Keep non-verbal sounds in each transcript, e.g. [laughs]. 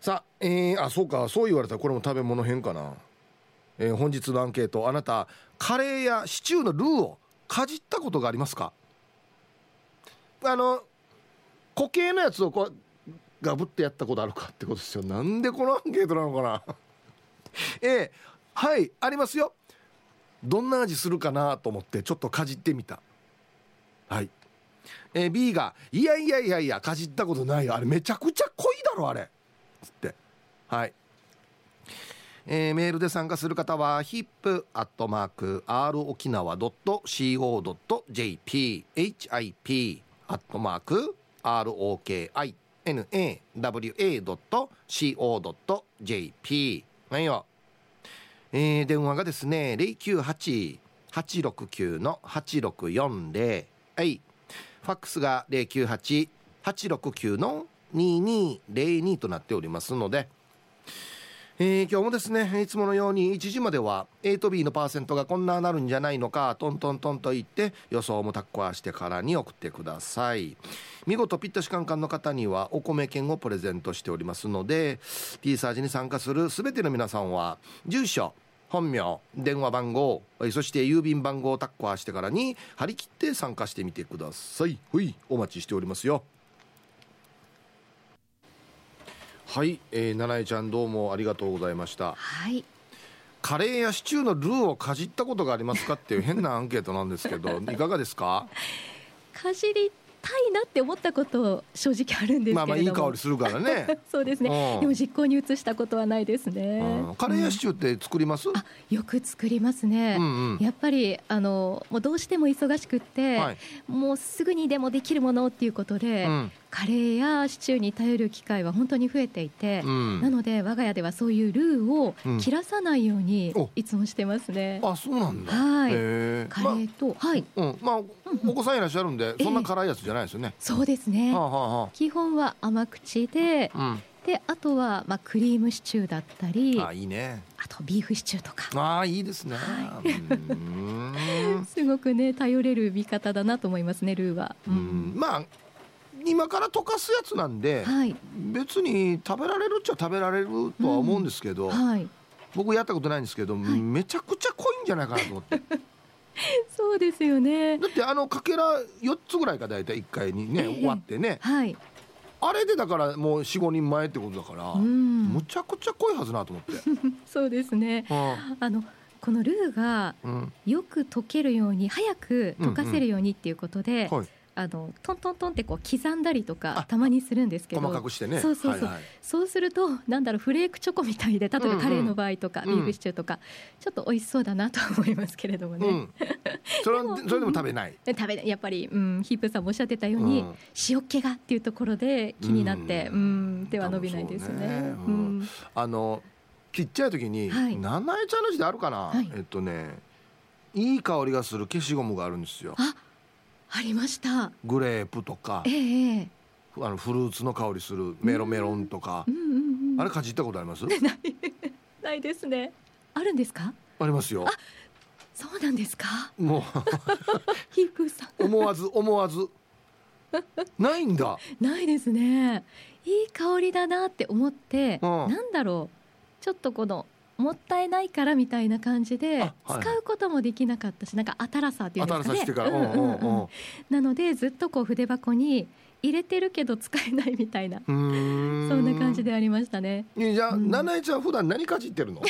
さあ、えー、あそうかそう言われたらこれも食べ物変かな、えー、本日のアンケートあなたカレーやシチューのルーをかじったことがありますか？あの固形のやつをこうガブってやったことあるかってことですよ。なんでこのアンケートなのかな？[laughs] えー、はいありますよ。どんな味するかなと思ってちょっとかじってみた。はい。えー、B が「いやいやいやいやかじったことないよ。あれめちゃくちゃ濃いだろあれ」つって。はい。えー、メールで参加する方は hip.r 沖縄 .co.jp hip アットマーク ROKINAWA.co.jp はいよ。えー、電話がですね098-869-8640はい。ファックスが098-869の2202となっておりますので、えー、今日もですねいつものように1時までは A と B のパーセントがこんななるんじゃないのかトントントンと言って予想もタッコアしてからに送ってください。見事ピッタシカンカンの方にはお米券をプレゼントしておりますので T サージに参加する全ての皆さんは住所本名電話番号そして郵便番号をタッコアしてからに張り切って参加してみてください。ほいお待ちしておりますよ。はい、えー、七重ちゃんどうもありがとうございました。はい。カレーやシチューのルーをかじったことがありますかっていう変なアンケートなんですけど [laughs] いかがですか？かじりたいなって思ったこと正直あるんですまあまあいい香りするからね。[laughs] そうですね、うん、でも実行に移したことはないですね、うん、カレーやシチューって作ります、うん、あよく作りますね、うんうん、やっぱりあのもうどうしても忙しくって、はい、もうすぐにでもできるものっていうことで、カレーやシチューに頼る機会は本当に増えていて、うん、なので我が家ではそういうルーを切らさないようにいつもしてますね。うん、あそうなんだ。はい。カレーと、まはい。うん、まあお子さんいらっしゃるんで、そんな辛いやつじゃないですよね。そうですね。はあはあ、基本は甘口で。うん。であとは、まあ、クリームシチューだったりあいいね。あとビーフシチューとか。あいいですね、はい、[laughs] すごくね頼れる味方だなと思いますねルーは、うん、まあ今から溶かすやつなんで、はい、別に食べられるっちゃ食べられるとは思うんですけど、うん。はい、僕やったことないんですけど、はい、めちゃくちゃ濃いんじゃないかなと思って。[laughs] そうですよね。だってあのかけら4つぐらいか大体1回にね、えー、終わってね、はい、あれでだからもう45人前ってことだから、うん、むちゃくちゃ濃いはずなと思って。[laughs] そうですね、うん、あのこのルーがよく溶けるように早く溶かせるようにっていうことで、うんうん。はいあのトントントンってこう刻んだりとかたまにするんですけど。細かくしてね。そうそうそう、はいはい、そうするとなんだろうフレークチョコみたいで例えばカレーの場合とか、うん。うん、ビーフシチューとか、ちょっと美味しそうだなと思いますけれどもね、うん、それはそれでも食べない。食べない。やっぱり、うん、ヒップさんもおっしゃってたように、うん、塩気がっていうところで気になって、うん、手は伸びないですよね。ね。うん、あのちっちゃい時に、はい、七重ちゃんの字であるかな、はい、えっとねいい香りがする消しゴムがあるんですよ。あありました。グレープとか、ええ、あのフルーツの香りするメロメロンとか、うんうんうん、あれかじったことあります？[laughs] ないないですね。あるんですか？ありますよ。あそうなんですか？もう。ヒープさん。思わず思わず。[laughs] ないんだ。ないですね。いい香りだなって思って、うん、なんだろう。ちょっとこのもったいないからみたいな感じで使うこともできなかったし、なんか新さっていうんですかね。なのでずっとこう筆箱に入れてるけど使えないみたいな。そんな感じでありましたね。じゃあ、うん、七重ちゃん普段何かじってるの？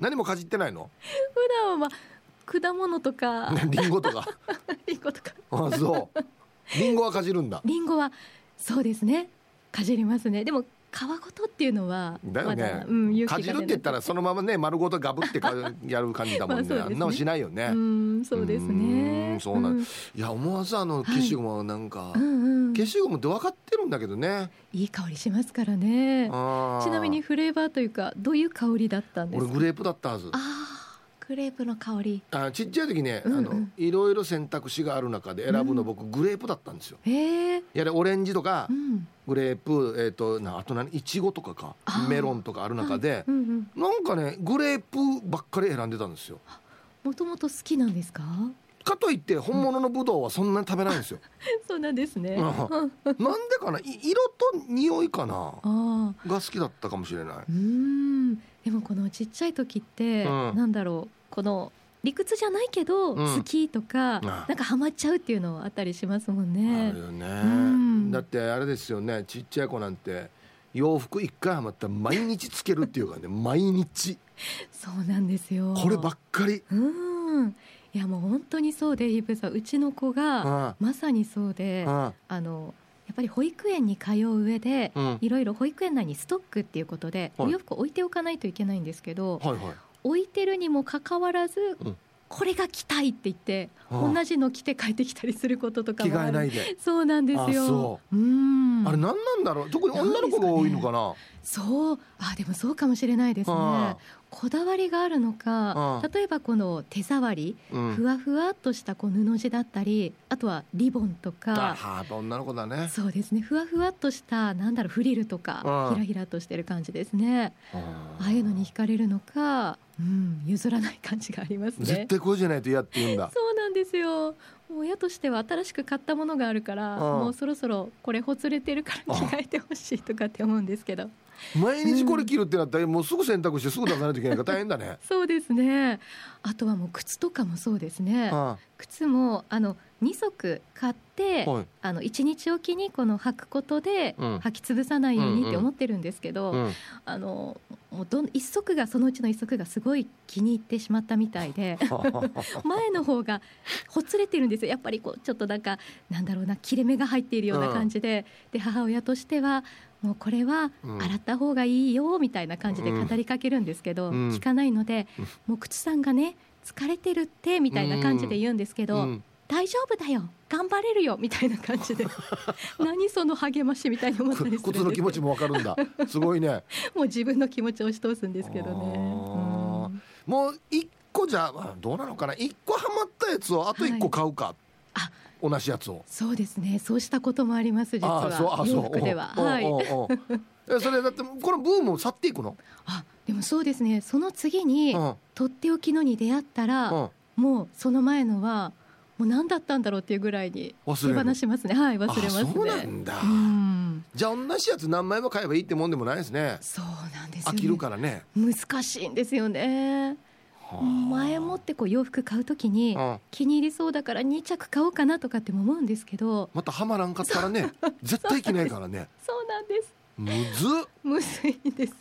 何もかじってないの？普段はまあ果物とか。[laughs] リンゴとか。[laughs] リンゴとか。あそう。リンゴはかじるんだ。リンゴはそうですね。かじりますね。でも皮ごとっていうのはだよね、うん、かじるって言ったらそのままね丸ごとガブってか [laughs] やる感じだもんね。ね、あんなもしないよね。うんそうですね。そうなん、うん、いや思わずあの消しゴムはなんか、はい。うんうん、消しゴムって分かってるんだけどね。いい香りしますからね。ちなみにフレーバーというかどういう香りだったんですか？俺グレープだったはず。ああクレープの香り。あちっちゃい時ね、うんうん、あのいろいろ選択肢がある中で選ぶの、僕グレープだったんですよ。へえ。やれオレンジとか、うん、グレープえっ、ー、となあと何？いちごとかか。メロンとかある中で、うんうん、なんかねグレープばっかり選んでたんですよ。もともと好きなんですか？かといって本物のブドウはそんなに食べないんですよ、[laughs] そうなんですね、なんでかな？色と匂いかな？が好きだったかもしれない。うん。でもこのちっちゃい時って、うん、なんだろうこの理屈じゃないけど、好きとか、なんかハマっちゃうっていうのあったりしますもんね。あるよね、うん、だってあれですよね。ちっちゃい子なんて洋服一回ハマったら毎日つけるっていうかね。[laughs] 毎日。そうなんですよ。こればっかり。うん。いやもう本当にそうでイブさん。うちの子がまさにそうであのやっぱり保育園に通う上で、いろいろ保育園内にストックっていうことで、お洋服置いておかないといけないんですけど、はいはい、置いてるにもかかわらず、うん、これが着たいって言って、同じの着て帰ってきたりすることとかも着替えないで。そうなんですよ。う。ん。あれ何なんだろう？特に女の子が多いのかな、ね、そう。あでもそうかもしれないですね。こだわりがあるのか例えばこの手触り、うん、ふわふわっとしたこう布地だったりあとはリボンとか。あ女の子だね。そうですね。ふわふわっとしたなんだろうフリルとかひらひらとしてる感じですね。ああいうのに惹かれるのかうん、譲らない感じがありますね。絶対こうじゃないと嫌って言うんだ。そうなんですよ。もう親としては新しく買ったものがあるからもうそろそろこれほつれてるから着替えてほしいとかって思うんですけど毎日これ着るってなったら、もうすぐ洗濯してすぐ出さないといけないから大変だね。[laughs] そうですね。あとはもう靴とかもそうですね。靴もあの2足買って、はい、あの1日おきにこの履くことで履き潰さないようにって思ってるんですけど、うん。うん、あのもうど1足がそのうちの1足がすごい気に入ってしまったみたいで [laughs] 前の方がほつれてるんですよ。やっぱりこうちょっとなんかなんだろうな切れ目が入っているような感じで。うん、で母親としてはもうこれは洗った方がいいよみたいな感じで語りかけるんですけど、聞かないので、もう靴さんがね疲れてるってみたいな感じで言うんですけど、大丈夫だよ頑張れるよみたいな感じで [laughs] 何その励ましみたいに思ったりする靴の気持ちもわかるんだ。すごいね。[laughs] もう自分の気持ちを押し通すんですけどね、もう一個じゃどうなのかな。一個はまったやつをあと一個買うか、はい、同じやつを。そうですね。そうしたこともあります実は。洋服では。はい。[laughs] それだってこのブームを去っていくの？あでもそうですね。その次に、うん、とっておきのに出会ったら、うん、もうその前のはもう何だったんだろうっていうぐらいに手放しますね。はい忘れますね。そうなんだ、うん、じゃあ同じやつ何枚も買えばいいってもんでもないですね。そうなんですよ、ね、飽きるからね。難しいんですよね前もってこう洋服買うときに気に入りそうだから2着買おうかなとかっても思うんですけどまたはまらんかったらね絶対着ないからね。そうなんです。むずむずいです。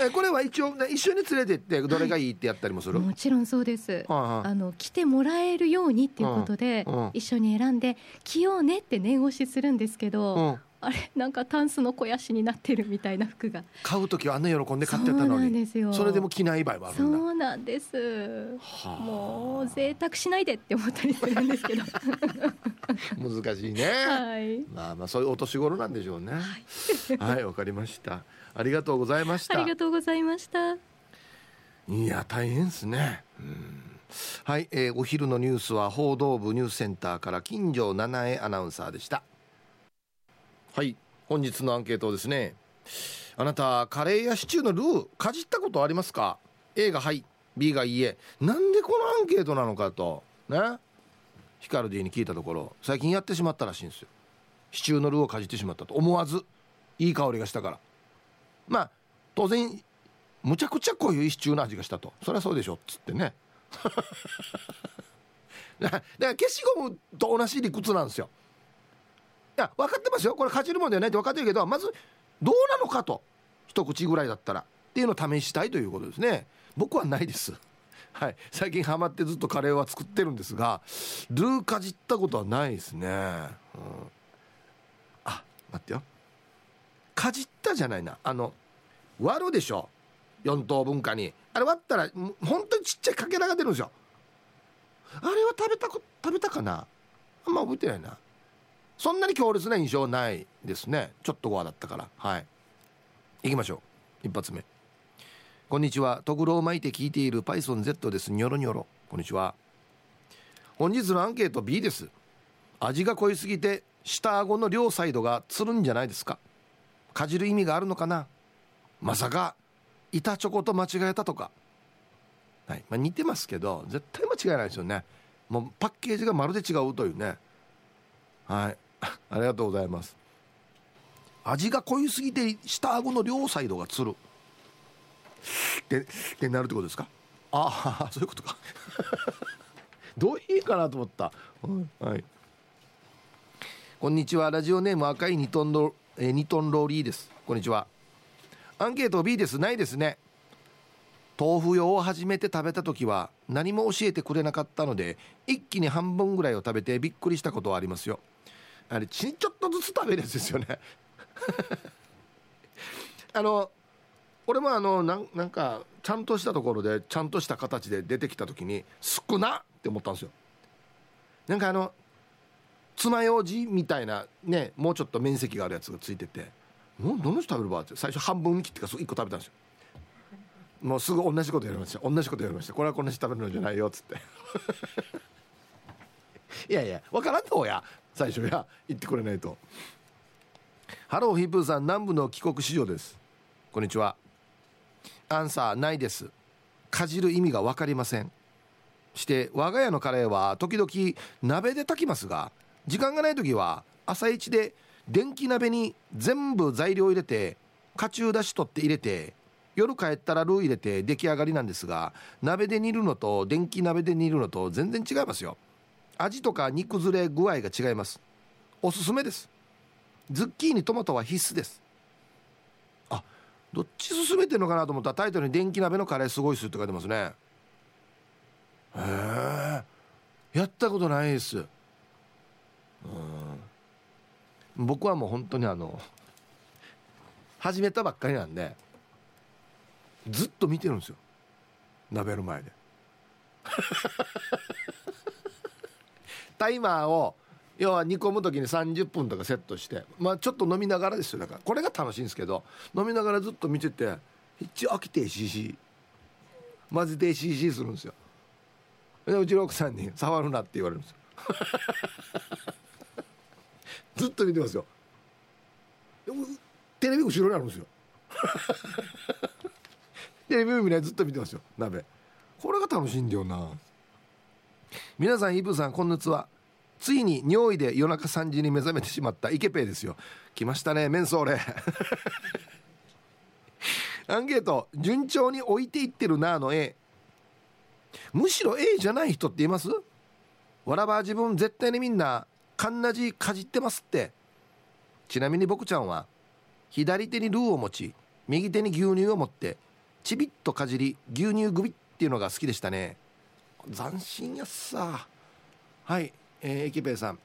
えこれは一応一緒に連れてってどれがいいってやったりもする、もちろんそうです、あの来てもらえるようにっていうことで、一緒に選んで着ようねって念押しするんですけど、あれなんかタンスの肥やしになってるみたいな服が。買う時はあんな喜んで買ってたのに。それでも着ない場合もあるんだ。そうなんです。もう贅沢しないでって思ったりするんですけど。[laughs] 難しいね、はい、まあまあそういうお年頃なんでしょうね。はい。わ、はい、かりました。ありがとうございました。ありがとうございました。いや大変ですね。うん。はい、えー、お昼のニュースは報道部ニュースセンターから金城七重アナウンサーでしたはい。本日のアンケートですねあなたカレーやシチューのルーかじったことありますか？A がはい。B がいいえ。なんでこのアンケートなのかと。ね？ヒカルディに聞いたところ最近やってしまったらしいんですよ。シチューのルーをかじってしまったと。思わずいい香りがしたから。まあ当然むちゃくちゃ濃いうシチューの味がしたと。そりゃそうでしょ。っつってね。[laughs] だから消しゴムと同じ理屈なんですよ。や分かってますよ。これかじるもんではないって分かってるけどまずどうなのかと。一口ぐらいだったらっていうのを試したいということですね。僕はないです。[laughs] はい。最近ハマってずっとカレーは作ってるんですがルーかじったことはないですね、うん、あ待ってよ。かじったじゃないな。あの割るでしょ。4等分化に。あれ割ったら本当にちっちゃいかけらが出るんですよ。あれは食べた食べたかな。あんま覚えてないな。そんなに強烈な印象ないですね。ちょっとゴアだったから。はい。行きましょう。一発目。こんにちは。とぐろを巻いて聞いている PythonZ です。ニョロニョロ。こんにちは。本日のアンケート B です。味が濃いすぎて下顎の両サイドがつるんじゃないですか。かじる意味があるのかな。まさか板チョコと間違えたとか。はい。まあ、似てますけど絶対間違いないですよね。もうパッケージがまるで違うというね。はい。ありがとうございます。味が濃いすぎて下顎の両サイドがつる。ってってなるってことですか？ああ [laughs] そういうことか。[laughs] どういいかなと思った、はい。こんにちは。ラジオネーム赤い2トンロ、えー、2トンローリーです。こんにちは。アンケート B です。ないですね。豆腐用を初めて食べた時は何も教えてくれなかったので一気に半分ぐらいを食べてびっくりしたことはありますよあれちちょっとずつ食べるやつですよね。[laughs] あの俺もあのなんかちゃんとしたところでちゃんとした形で出てきた時に少なって思ったんですよ。なんかあの爪楊枝みたいなねもうちょっと面積があるやつがついてて「どの人食べるば?」って最初半分に切ってから1個食べたんですよ。もうすぐ同じことやりました。同じことやりました。これはこんな人食べるのじゃないよっつって。[laughs] いやいや分からんとや。最初や言ってくれないと。ハローヒープーさん南部の帰国子女です。こんにちは。アンサーないです。かじる意味が分かりません。して我が家のカレーは時々鍋で炊きますが時間がない時は朝一で電気鍋に全部材料入れてカチューだし取って入れて夜帰ったらルー入れて出来上がりなんですが鍋で煮るのと電気鍋で煮るのと全然違いますよ。味とか煮崩れ具合が違います。おすすめです。ズッキーニトマトは必須です。あどっち進めてるのかなと思った。らタイトルに電気鍋のカレーすごいっすって書いてますね。へえやったことないです。うん。僕はもう本当にあの始めたばっかりなんでずっと見てるんですよ。鍋の前で。タイマーを要は煮込む時に30分とかセットしてまあちょっと飲みながらですよ。だからこれが楽しいんですけど飲みながらずっと見てて一応飽きて CC 混ぜて CC するんですよ。でうちの奥さんに「触るな」って言われるんですよ。[laughs] ずっと見てますよ。テレビ後ろにあるんですよ。[laughs] テレビ見ないずっと見てますよ鍋。これが楽しいんだよな。皆さんイブさんこんにちは。ついに尿意で夜中3時に目覚めてしまった。イケペイですよ。来ましたねメンソーレ。[laughs] アンケート順調に置いていってるなあの A むしろ A じゃない人っています？わらば自分絶対にみんなかんなじかじってますって。ちなみに僕ちゃんは左手にルーを持ち右手に牛乳を持ってちびっとかじり牛乳グビっていうのが好きでしたね。斬新やっさ。はい。えー、駅兵さん。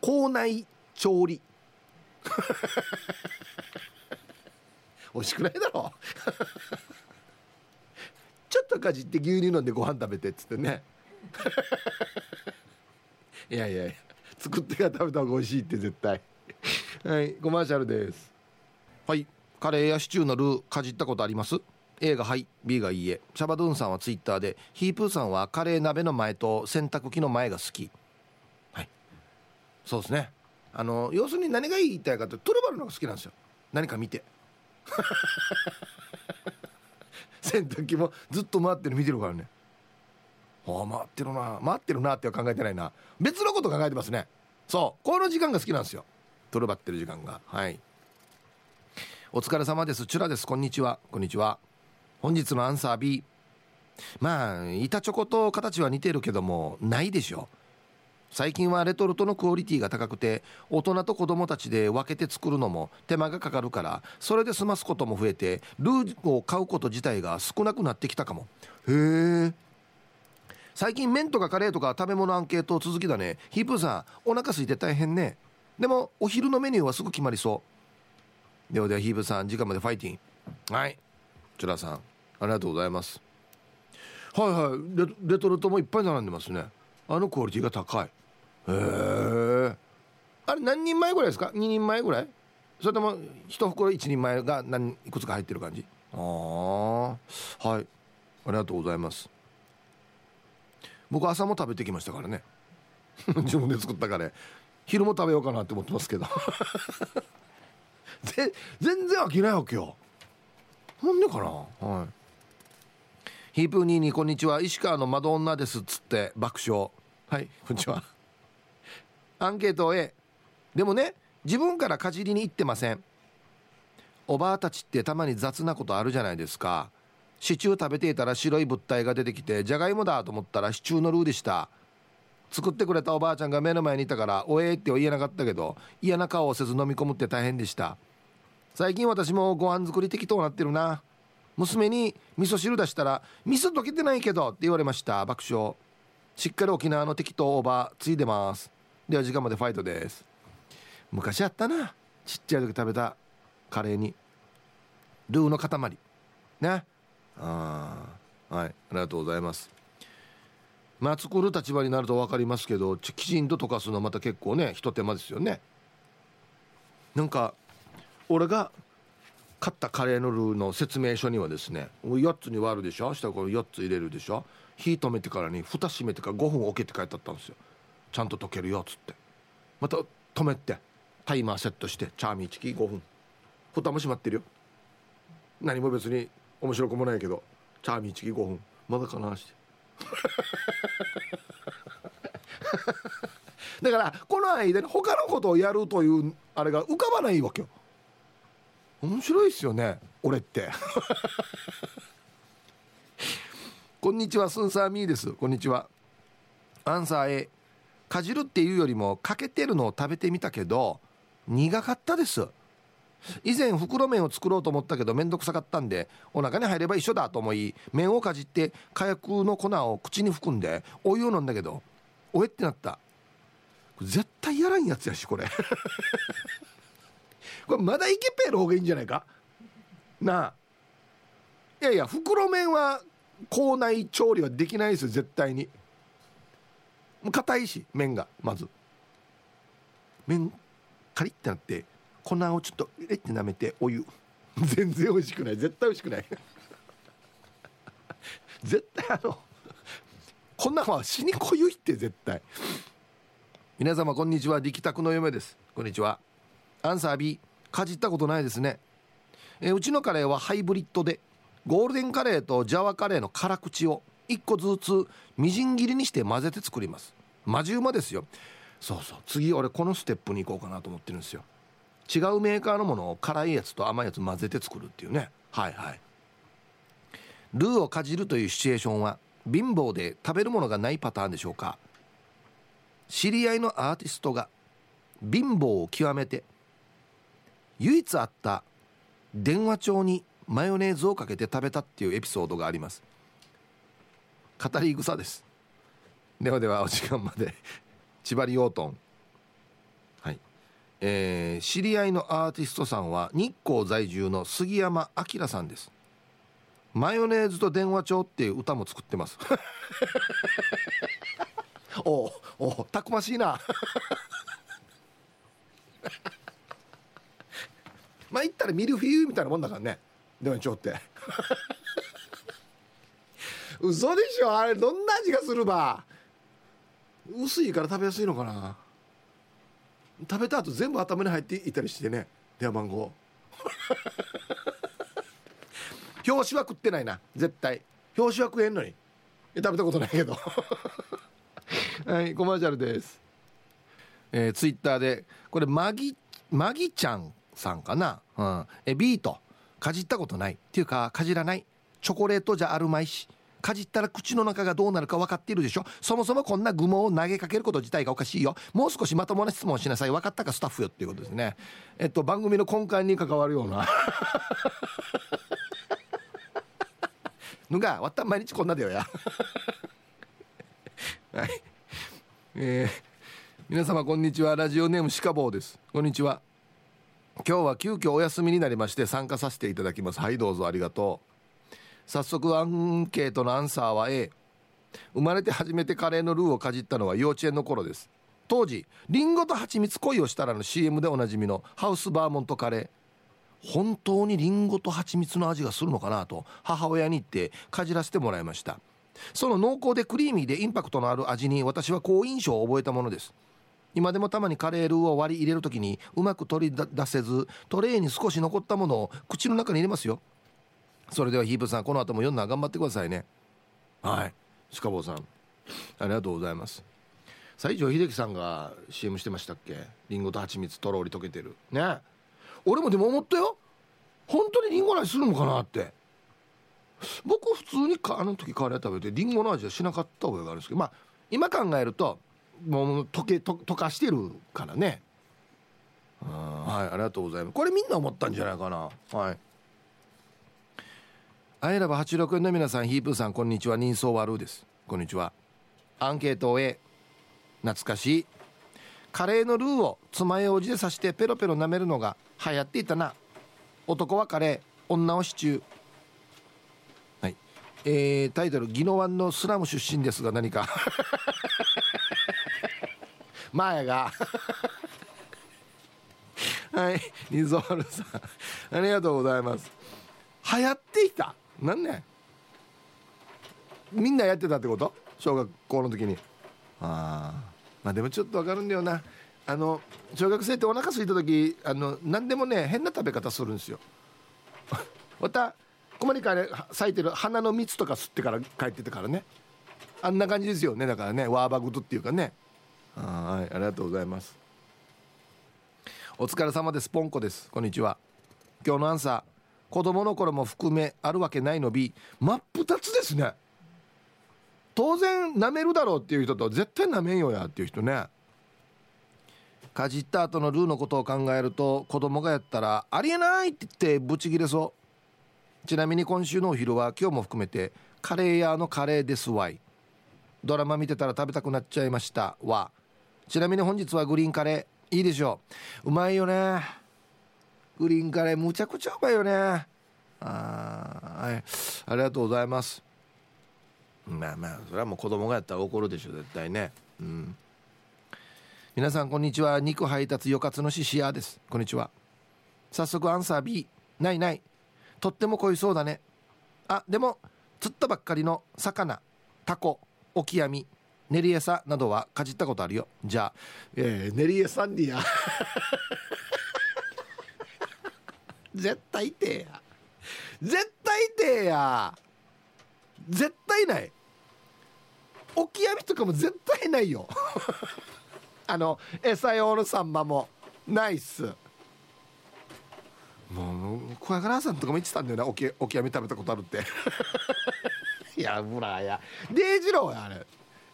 校内調理。美味しくないだろ。ちょっとかじって牛乳飲んでご飯食べてっつってね。いやいやいや作ってから食べた方が美味しいって絶対。はいコマーシャルです。はいカレーやシチューのルーかじったことあります？A がはい B がいいえ。シャバドゥンさんはツイッターでヒープーさんはカレー鍋の前と洗濯機の前が好き。はい。そうですね。あの要するに何が言いたいかってトルバルのが好きなんですよ。何か見て。[laughs] 洗濯機もずっと回ってる見てるからね。ああ回ってるな。回ってるなっては考えてないな。別のこと考えてますね。そう。この時間が好きなんですよ。トルバってる時間が。はい。お疲れ様です。チュラです。こんにちは。こんにちは。本日のアンサー B まあ板チョコと形は似てるけどもないでしょ。最近はレトルトのクオリティが高くて大人と子供たちで分けて作るのも手間がかかるからそれで済ますことも増えてルーを買うこと自体が少なくなってきたかも。へえ。最近麺とかカレーとか食べ物アンケート続きだね。ヒープーさんお腹空いて大変ね。でもお昼のメニューはすぐ決まりそう。ではではヒープーさん時間までファイティン。はい。チュラさんありがとうございます。はいはい。レトルトもいっぱい並んでますね。あのクオリティが高い。へえあれ何人前ぐらいですか？2人前ぐらい？それとも1袋1人前が何いくつか入ってる感じ？ああはい。ありがとうございます。僕朝も食べてきましたからね。[laughs] 自分で作ったカレー昼も食べようかなって思ってますけど。[laughs] 全然飽きないわけよ。なんでかな？はい。ヒープーニーこんにちは。石川の窓女ですっつって爆笑。はいこんにちは。アンケート A でもね自分からかじりに行ってません。おばあたちってたまに雑なことあるじゃないですか。シチュー食べていたら白い物体が出てきてじゃがいもだと思ったらシチューのルーでした。作ってくれたおばあちゃんが目の前にいたから「おえ」って言えなかったけど嫌な顔をせず飲み込むって大変でした。最近私もご飯作り適当なってるな。娘に味噌汁出したら「味噌溶けてないけど」って言われました爆笑。しっかり沖縄の適当おばついでます。では時間までファイトです。昔あったなちっちゃい時食べたカレーに。ルーの塊。ねああはいありがとうございます。まあ作る立場になると分かりますけどきちんと溶かすのはまた結構ねひと手間ですよね。なんか俺が買ったカレーのルーの説明書にはですね4つに割るでしょ？下これ4つ入れるでしょ？火止めてからに蓋閉めてから5分置けって書いてあったんですよ。ちゃんと溶けるよっつって。また止めて。タイマーセットしてチャーミーチキ5分。蓋も閉まってるよ。何も別に面白くもないけどチャーミーチキ5分。まだかなして。[laughs] だからこの間に他のことをやるというあれが浮かばないわけよ。面白いっすよね俺って。[laughs] こんにちはスンサーミーです。こんにちは。アンサー A かじるっていうよりもかけてるのを食べてみたけど苦かったです。以前袋麺を作ろうと思ったけど面倒くさかったんでお腹に入れば一緒だと思い麺をかじって火薬の粉を口に含んでお湯を飲んだけどおえってなった。絶対やらんやつやしこれ。[laughs] これまだイケペーの方がいいんじゃないか？なあ。いやいや袋麺は口内調理はできないですよ絶対に。もう硬いし麺がまず。麺カリッてなって粉をちょっとえって舐めてお湯。[laughs] 全然美味しくない。絶対美味しくない。[laughs] 絶対あのこんなは死にこゆいって絶対。皆様こんにちは。力宅の嫁です。こんにちは。アンサー B かじったことないですね。えうちのカレーはハイブリッドでゴールデンカレーとジャワカレーの辛口を1個ずつみじん切りにして混ぜて作ります。マジうまですよ。そうそう。次俺このステップに行こうかなと思ってるんですよ。違うメーカーのものを辛いやつと甘いやつ混ぜて作るっていうね。はいはい。ルーをかじるというシチュエーションは貧乏で食べるものがないパターンでしょうか。知り合いのアーティストが貧乏を極めて唯一あった電話帳にマヨネーズをかけて食べたっていうエピソードがあります。語り草です。ではではお時間まで。[laughs] 千葉リオートン。はい。えー、知り合いのアーティストさんは日光在住の杉山明さんです。マヨネーズと電話帳っていう歌も作ってます。[laughs] おおたくましいな。まあ言ったらミルフィーユみたいなもんだからね。電話帳って。[laughs] 嘘でしょあれどんな味がするば。薄いから食べやすいのかな。食べた後全部頭に入っていたりしてね電話番号。[laughs] 表紙は食ってないな絶対。表紙は食えんのに。食べたことないけど。[laughs] はいコマーシャルです。えー、ツイッターでこれマギマギちゃん。さんかな、うん、えビート。かじったことない。っていうかかじらない。チョコレートじゃあるまいし。かじったら口の中がどうなるか分かっているでしょ。そもそもこんな愚問を投げかけること自体がおかしいよ。もう少しまともな質問しなさい。分かったかスタッフよっていうことですね。えっと番組の根幹に関わるような。[laughs] のがわった毎日こんなだよや。はい。えー、皆様こんにちは。ラジオネームシカボーです。こんにちは。今日は急遽お休みになりまして参加させていただきます。はいどうぞありがとう。早速アンケートのアンサーは A 生まれて初めてカレーのルーをかじったのは幼稚園の頃です。当時リンゴと蜂蜜恋をしたらの CM でおなじみのハウスバーモントカレー。本当にリンゴと蜂蜜の味がするのかなと母親に言ってかじらせてもらいました。その濃厚でクリーミーでインパクトのある味に私は好印象を覚えたものです。今でもたまにカレールーを割り入れる時にうまく取り出せずトレーに少し残ったものを口の中に入れますよ。それではヒープさんこの後も読んだら頑張ってくださいね。はい。鹿坊さんありがとうございます。西城秀樹さんが CM してましたっけ？リンゴと蜂蜜とろり溶けてる。ね。俺もでも思ったよ。本当にリンゴの味するのかなって。僕普通にあの時カレー食べてリンゴの味はしなかった覚えがあるんですけどまあ今考えるともう溶けと溶かしてるからね。はいありがとうございます。これみんな思ったんじゃないかな。はい。アイラブ86円の皆さんヒープーさんこんにちは。人相悪です。こんにちは。アンケート A 懐かしい。カレーのルーを爪楊枝で刺してペロペロ舐めるのが流行っていたな。男はカレー女はシチュー。はい。えー、タイトル「宜野湾のスラム出身ですが何か。前が。はいリゾールさん。ありがとうございます。流行っていた。何ねみんなやってたってこと？小学校の時に。ああまあでもちょっとわかるんだよな。あの小学生ってお腹空いた時あの何でもね変な食べ方するんですよ。[laughs] また困りから咲いてる花の蜜とか吸ってから帰っててからね。あんな感じですよね。だからねワーバグドっていうかねはいありがとうございます。お疲れ様です。ポンコです。こんにちは。今日のアンサー子供の頃も含めあるわけないの B 真っ二つですね。当然舐めるだろうっていう人と絶対舐めんよやっていう人ね。かじった後のルーのことを考えると子供がやったらありえないって言ってブチギレそう。ちなみに今週のお昼は今日も含めてカレー屋のカレーですわい。ドラマ見てたら食べたくなっちゃいましたわ。ちなみに本日はグリーンカレー。いいでしょう。うまいよね。グリーンカレー。むちゃくちゃうまいよね。あはい。ありがとうございます。まあまあそれはもう子供がやったら怒るでしょ絶対ね。うん。皆さんこんにちは。肉配達よかつのしシアです。こんにちは。早速アンサー B ないない。とっても濃いそうだね。あでも釣ったばっかりの魚。タコ。オキアミ練り餌などはかじったことあるよ。じゃあ、えー、練り餌にや [laughs] 絶対痛えや。絶対痛えや。絶対ない。オキアミとかも絶対ないよ。[laughs] あの餌用のサンマも。ないっすもう小屋からさんとかも言ってたんだよな。オキオキアミ食べたことあるって。[laughs] いやブラや。デイジローやあれ。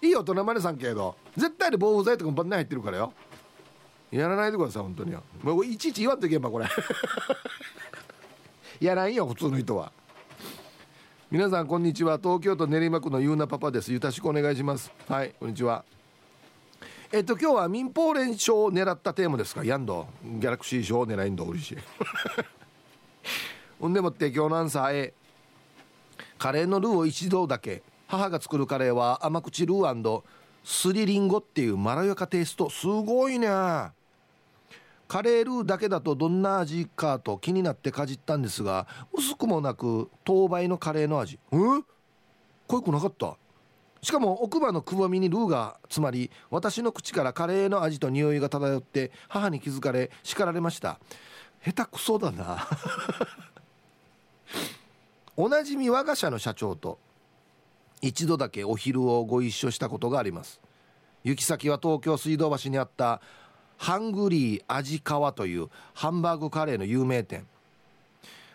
いい大人までさんけど絶対に防腐剤とかもバンナ入ってるからよ。やらないでください本当にもういちいち言わんといけんばこれ。[laughs] やらんよ普通の人は。皆さんこんにちは。東京都練馬区のゆうなパパです。よろしくお願いします。はいこんにちは。えっと今日は民放連勝を狙ったテーマですか？やんど。ギャラクシー賞を狙いんど嬉しい。[laughs] ほんでもって今日のアンサー A カレーのルーを一度だけ。母が作るカレーは甘口ルーすりりんごっていうまろやかテイスト。すごいね。カレールーだけだとどんな味かと気になってかじったんですが薄くもなく当倍のカレーの味。え？濃くなかった？しかも奥歯のくぼみにルーが詰まり私の口からカレーの味と匂いが漂って母に気づかれ叱られました。下手くそだな。[laughs] おなじみ我が社の社長と一度だけお昼をご一緒したことがあります。行き先は東京水道橋にあったハングリー味川というハンバーグカレーの有名店。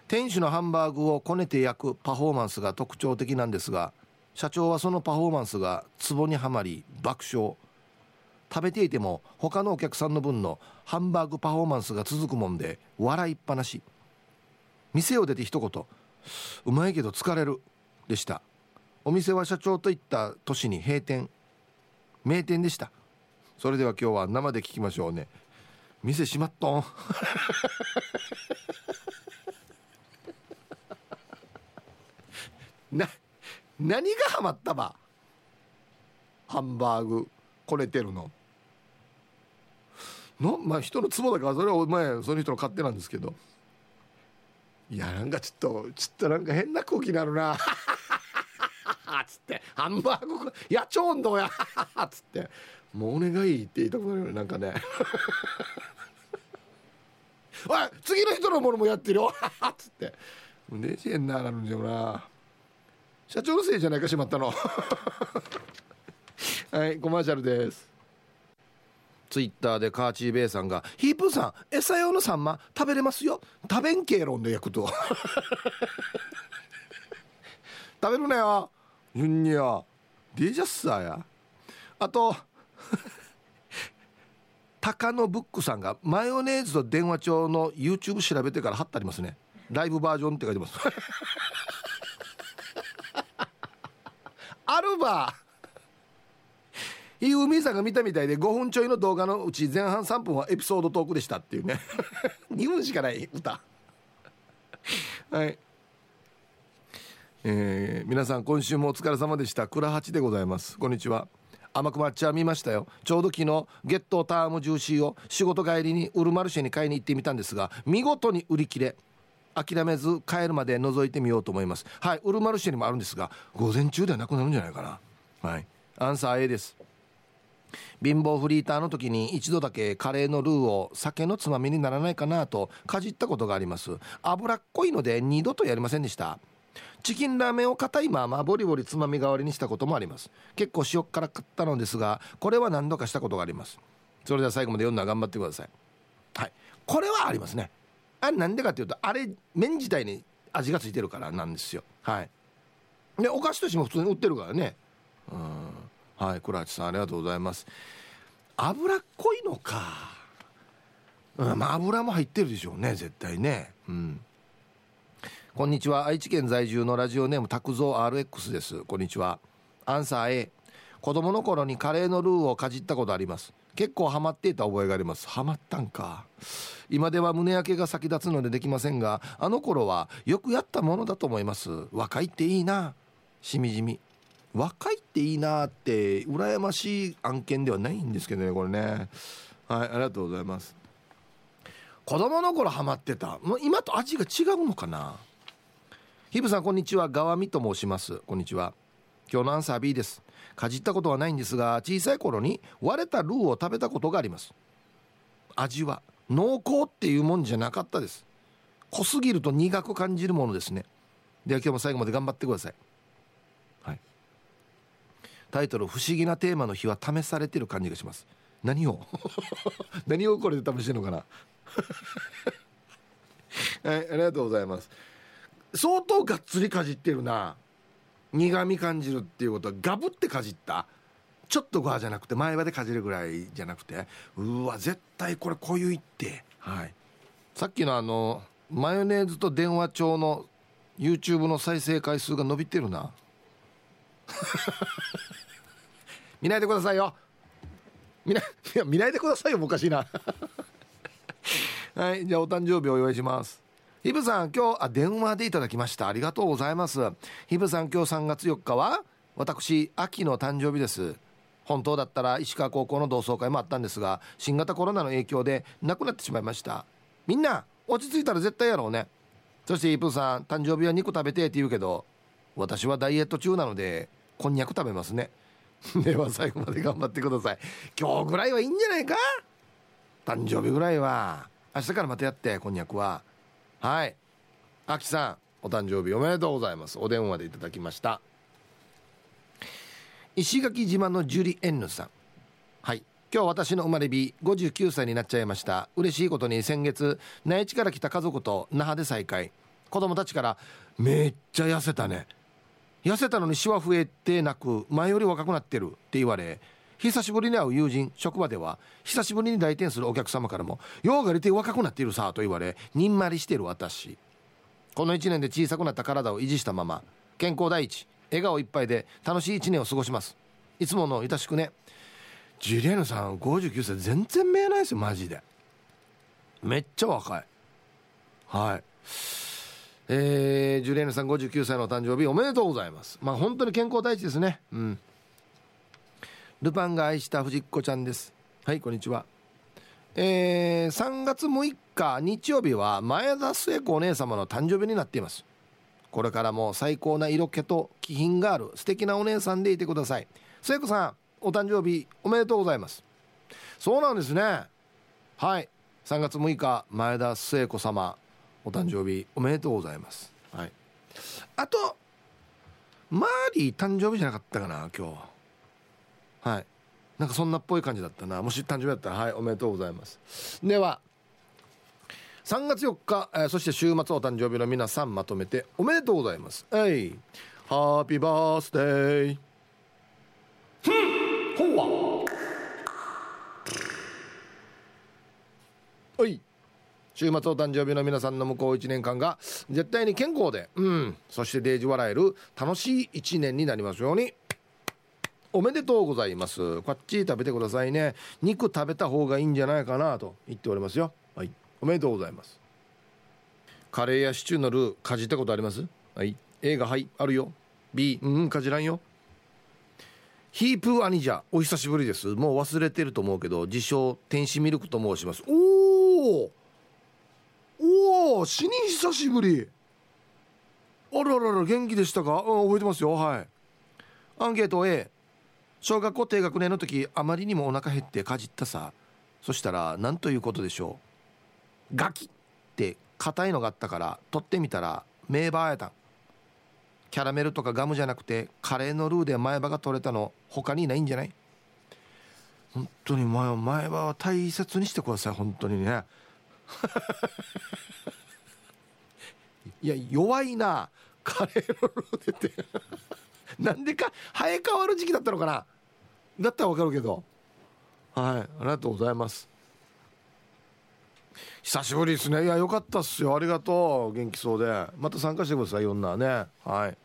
店主のハンバーグをこねて焼くパフォーマンスが特徴的なんですが社長はそのパフォーマンスがツボにはまり爆笑。食べていても他のお客さんの分のハンバーグパフォーマンスが続くもんで笑いっぱなし。店を出て一言「うまいけど疲れる」でした。お店は社長といった年に閉店名店でした。それでは今日は生で聞きましょうね。店閉まっとん。[laughs] な何がハマったば？ハンバーグこねてるの。のまあ人のツボだからそれはお前その人の勝手なんですけど。いやなんかちょっとちょっとなんか変な空気になるな。つってハンバーグやちょんどや [laughs] つってもうお願いって言いたくなるよねなんかね。[laughs] おい次の人のものもやってるよ [laughs] つって。レジェンダーなるんだよな。社長のせいじゃないかしまったの。はいコマーシャルです。ツイッターでカーチーベイさんが「ヒープーさん餌用のサンマ食べれますよ。食べんけいろんで焼くと。食べるなよ。ユンニアディジャッサーや。あと [laughs] 高野ブックさんがマヨネーズと電話帳の YouTube 調べてから貼ってありますね。ライブバージョンって書いてます。あるばいうみさんが見たみたいで5分ちょいの動画のうち前半3分はエピソードトークでしたっていうね。[laughs] 2分しかない歌。はい。えー、皆さん今週もお疲れ様でした。倉八でございます。こんにちは。甘く抹茶見ましたよ。ちょうど昨日ゲットタームジューシーを仕事帰りにウルマルシェに買いに行ってみたんですが見事に売り切れ。諦めず帰るまで覗いてみようと思います。はい。ウルマルシェにもあるんですが午前中ではなくなるんじゃないかな。はい。アンサー A です。貧乏フリーターの時に一度だけカレーのルーを酒のつまみにならないかなとかじったことがあります。脂っこいので二度とやりませんでした。チキンラーメンを硬いままボリボリつまみ代わりにしたこともあります。結構塩辛かったのですがこれは何度かしたことがあります。それでは最後まで読んだら頑張ってください。はい。これはありますね。あれなんでかっていうとあれ麺自体に味がついてるからなんですよ。はい。でお菓子としても普通に売ってるからね。うん。はい倉橋さんありがとうございます。脂っこいのか。うんまあ油も入ってるでしょうね絶対ね。うん。こんにちは。愛知県在住のラジオネーム拓蔵 RX です。こんにちは。アンサー A 子供の頃にカレーのルーをかじったことあります。結構ハマっていた覚えがあります。ハマったんか。今では胸焼けが先立つのでできませんがあの頃はよくやったものだと思います。若いっていいな。しみじみ。若いっていいなって羨ましい案件ではないんですけどねこれね。はいありがとうございます。子供の頃ハマってた。もう今と味が違うのかな。ヒブさんこんにちは。川見と申します。こんにちは。今日のアンサー B です。かじったことはないんですが小さい頃に割れたルーを食べたことがあります。味は濃厚っていうもんじゃなかったです。濃すぎると苦く感じるものですね。では今日も最後まで頑張ってください。はい。タイトル「不思議なテーマの日」は試されてる感じがします。何を？[laughs] 何をこれで試してるのかな？[laughs] はいありがとうございます。相当がっつりかじってるな。苦み感じるっていうことはガブってかじった？ちょっとご飯じゃなくて前歯でかじるぐらいじゃなくて。うわ絶対これこういういって。はい。さっきのあのマヨネーズと電話帳の YouTube の再生回数が伸びてるな。[laughs] 見ないでくださいよ。見ないいや見ないでくださいよおかしいな。はいじゃあお誕生日お祝いします。ヒブさん今日あ電話でいただきました。ありがとうございます。ヒブさん今日3月4日は私秋の誕生日です。本当だったら石川高校の同窓会もあったんですが新型コロナの影響でなくなってしまいました。みんな落ち着いたら絶対やろうね。そしてイープーさん誕生日は肉食べてって言うけど私はダイエット中なのでこんにゃく食べますね。[laughs] では最後まで頑張ってください。今日ぐらいはいいんじゃないか？誕生日ぐらいは。明日からまたやってこんにゃくは。はい。あきさんお誕生日おめでとうございます。お電話でいただきました。石垣島のジュリエンヌさん。はい。今日私の生まれ日59歳になっちゃいました。嬉しいことに先月内地から来た家族と那覇で再会。子供たちからめっちゃ痩せたね。痩せたのにシワ増えてなく前より若くなってるって言われ久しぶりに会う友人職場では久しぶりに来店するお客様からも「ようがりて若くなっているさ」と言われにんまりしている私。この1年で小さくなった体を維持したまま健康第一笑顔いっぱいで楽しい1年を過ごします。いつものいたしくね。ジュリアヌさん59歳全然見えないですよマジで。めっちゃ若い。はい。えー、ジュリアヌさん59歳の誕生日おめでとうございます。まあ本当に健康第一ですね。うん。ルパンが愛した藤子ちゃんです。はいこんにちは。えー、3月6日日曜日は前田末子お姉様の誕生日になっています。これからも最高な色気と気品がある素敵なお姉さんでいてください。末子さんお誕生日おめでとうございます。そうなんですね。はい。3月6日前田末子様お誕生日おめでとうございます。はい。あとマーリー誕生日じゃなかったかな今日。はい。なんかそんなっぽい感じだったな。もし誕生日だったらはいおめでとうございます。では3月4日、えー、そして週末お誕生日の皆さんまとめておめでとうございます。はい。ハッピーバースデーふんほわは？い。週末お誕生日の皆さんの向こう1年間が絶対に健康でうん。そしてデージ笑える楽しい1年になりますようにおめでとうございます。こっち食べてくださいね。肉食べた方がいいんじゃないかなと言っておりますよ。はい。おめでとうございます。カレーやシチューのルーかじったことあります？はい。A がはいあるよ。B うんかじらんよ。ヒープーアニジャお久しぶりです。もう忘れてると思うけど自称天使ミルクと申します。おおおお死に久しぶり。あららら元気でしたか？うん覚えてますよ。はい。アンケート A 小学校低学年の時あまりにもお腹減ってかじったさ。そしたら何ということでしょう。ガキって硬いのがあったから取ってみたら名バーやたキャラメルとかガムじゃなくてカレーのルーで前歯が取れたの他にないんじゃない？本当に前前歯は大切にしてください本当にね。[laughs] いや弱いな。カレーのルーでって。[laughs] なんでか生え変わる時期だったのかな。だったらわかるけど。はい。ありがとうございます。久しぶりですね。いやよかったっすよ。ありがとう。元気そうで。また参加してくださいいろんなね。はい。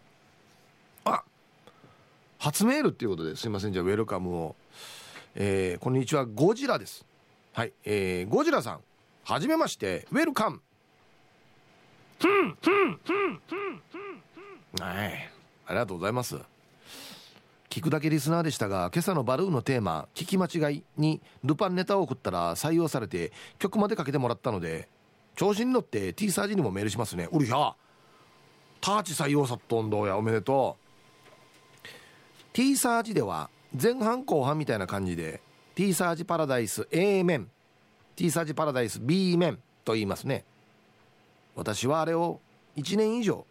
あ初メールっていうことですいません。じゃあウェルカムを。えー、こんにちは。ゴジラです。はい。えー、ゴジラさん。はじめまして。ウェルカム。はい。ありがとうございます。聞くだけリスナーでしたが今朝のバルーンのテーマ「聞き間違い」にルパンネタを送ったら採用されて曲までかけてもらったので調子に乗って T サージにもメールしますね。うりゃ。ターチ採用さっとんどうや。おめでとう。T サージでは前半後半みたいな感じで T サージパラダイス A 面 T サージパラダイス B 面と言いますね。私はあれを1年以上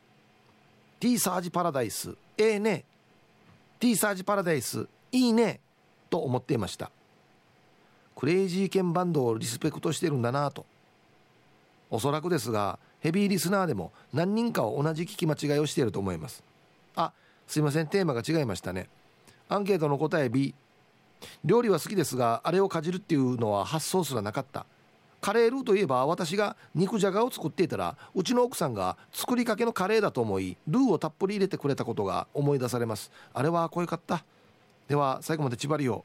T サージパラダイス。ええね。T サージパラダイス。いいね。と思っていました。クレイジーケンバンドをリスペクトしてるんだなと。おそらくですがヘビーリスナーでも何人かを同じ聞き間違いをしていると思います。あすいません。テーマが違いましたね。アンケートの答え B 料理は好きですがあれをかじるっていうのは発想すらなかった。カレールーといえば私が肉じゃがを作っていたらうちの奥さんが作りかけのカレーだと思いルーをたっぷり入れてくれたことが思い出されます。あれは濃いかったでは最後まで千葉りを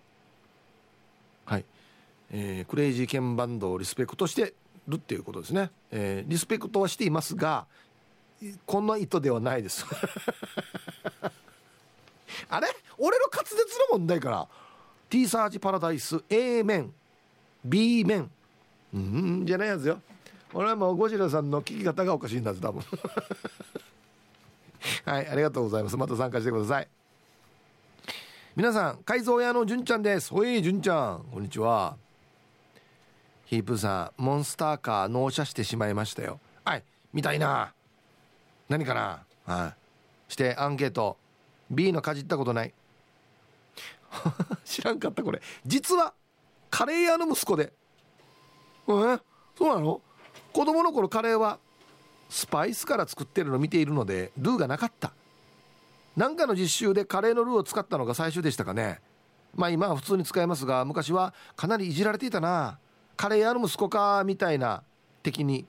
はい、えー、クレイジーケンバンドをリスペクトしてるっていうことですね、えー、リスペクトはしていますがこんな意図ではないです。[laughs] あれ？俺の滑舌の問題から T サージパラダイス A 面 B 面。うんじゃないやつよ。俺はもうゴジラさんの聞き方がおかしいんだぜ多分。[laughs] はいありがとうございます。また参加してください。皆さん改造屋の純ちゃんです。ほい純ちゃん。こんにちは。ヒープさんモンスターカー納車してしまいましたよ。はいみたいな。何かな？はい。してアンケート。B のかじったことない。[laughs] 知らんかったこれ。実はカレー屋の息子で。え？そうなの？子供の頃カレーはスパイスから作ってるの見ているのでルーがなかった。何かの実習でカレーのルーを使ったのが最初でしたかね。まあ今は普通に使えますが昔はかなりいじられていたな。カレー屋の息子かみたいな的に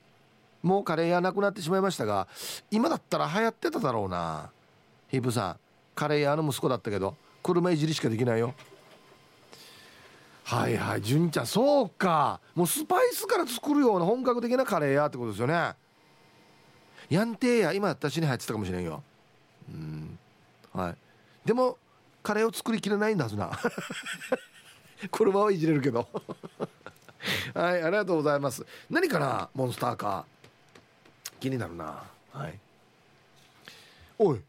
もうカレー屋なくなってしまいましたが今だったら流行ってただろうな。ヒープさんカレー屋の息子だったけど車いじりしかできないよ。はいはい純ちゃんそうか。もうスパイスから作るような本格的なカレー屋ってことですよね。ヤンテーや今やった死に入ってたかもしれんよ。うん。はい。でもカレーを作りきれないんだはずな。[laughs] 車はいじれるけど。[laughs] はいありがとうございます。何かなモンスターか。気になるな。はい。おい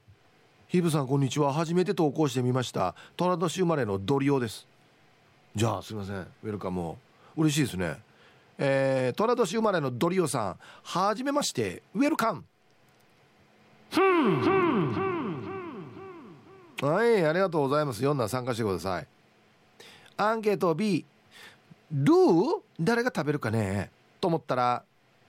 ヒブさんこんにちは。初めて投稿してみました。寅年生まれのドリオです。じゃあすいませんウェルカム嬉しいですね。えー、寅年生まれのドリオさんはじめましてウェルカム。はいありがとうございます。読んだら参加してください。アンケート B ルー誰が食べるかね？と思ったら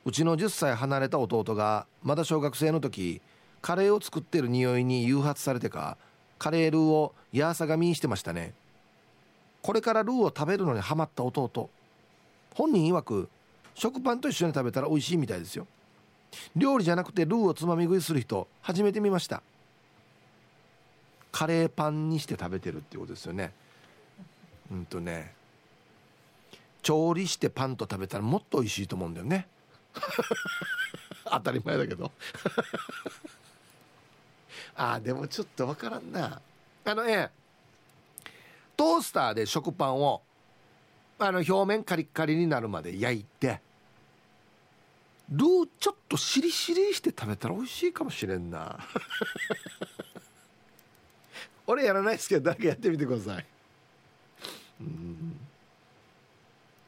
うちの10歳離れた弟がまだ小学生の時カレーを作ってる匂いに誘発されてかカレールーをヤーサガミにしてましたね。これからルーを食べるのにハマった弟。本人曰く食パンと一緒に食べたら美味しいみたいですよ。料理じゃなくてルーをつまみ食いする人初めて見ました。カレーパンにして食べてるってことですよね。うんとね。調理してパンと食べたらもっと美味しいと思うんだよね。[laughs] 当たり前だけど。[laughs] あでもちょっと分からんな。あのねトースターで食パンをあの表面カリカリになるまで焼いてルーちょっとしりしりして食べたら美味しいかもしれんな。[laughs] 俺やらないですけど誰かやってみてください。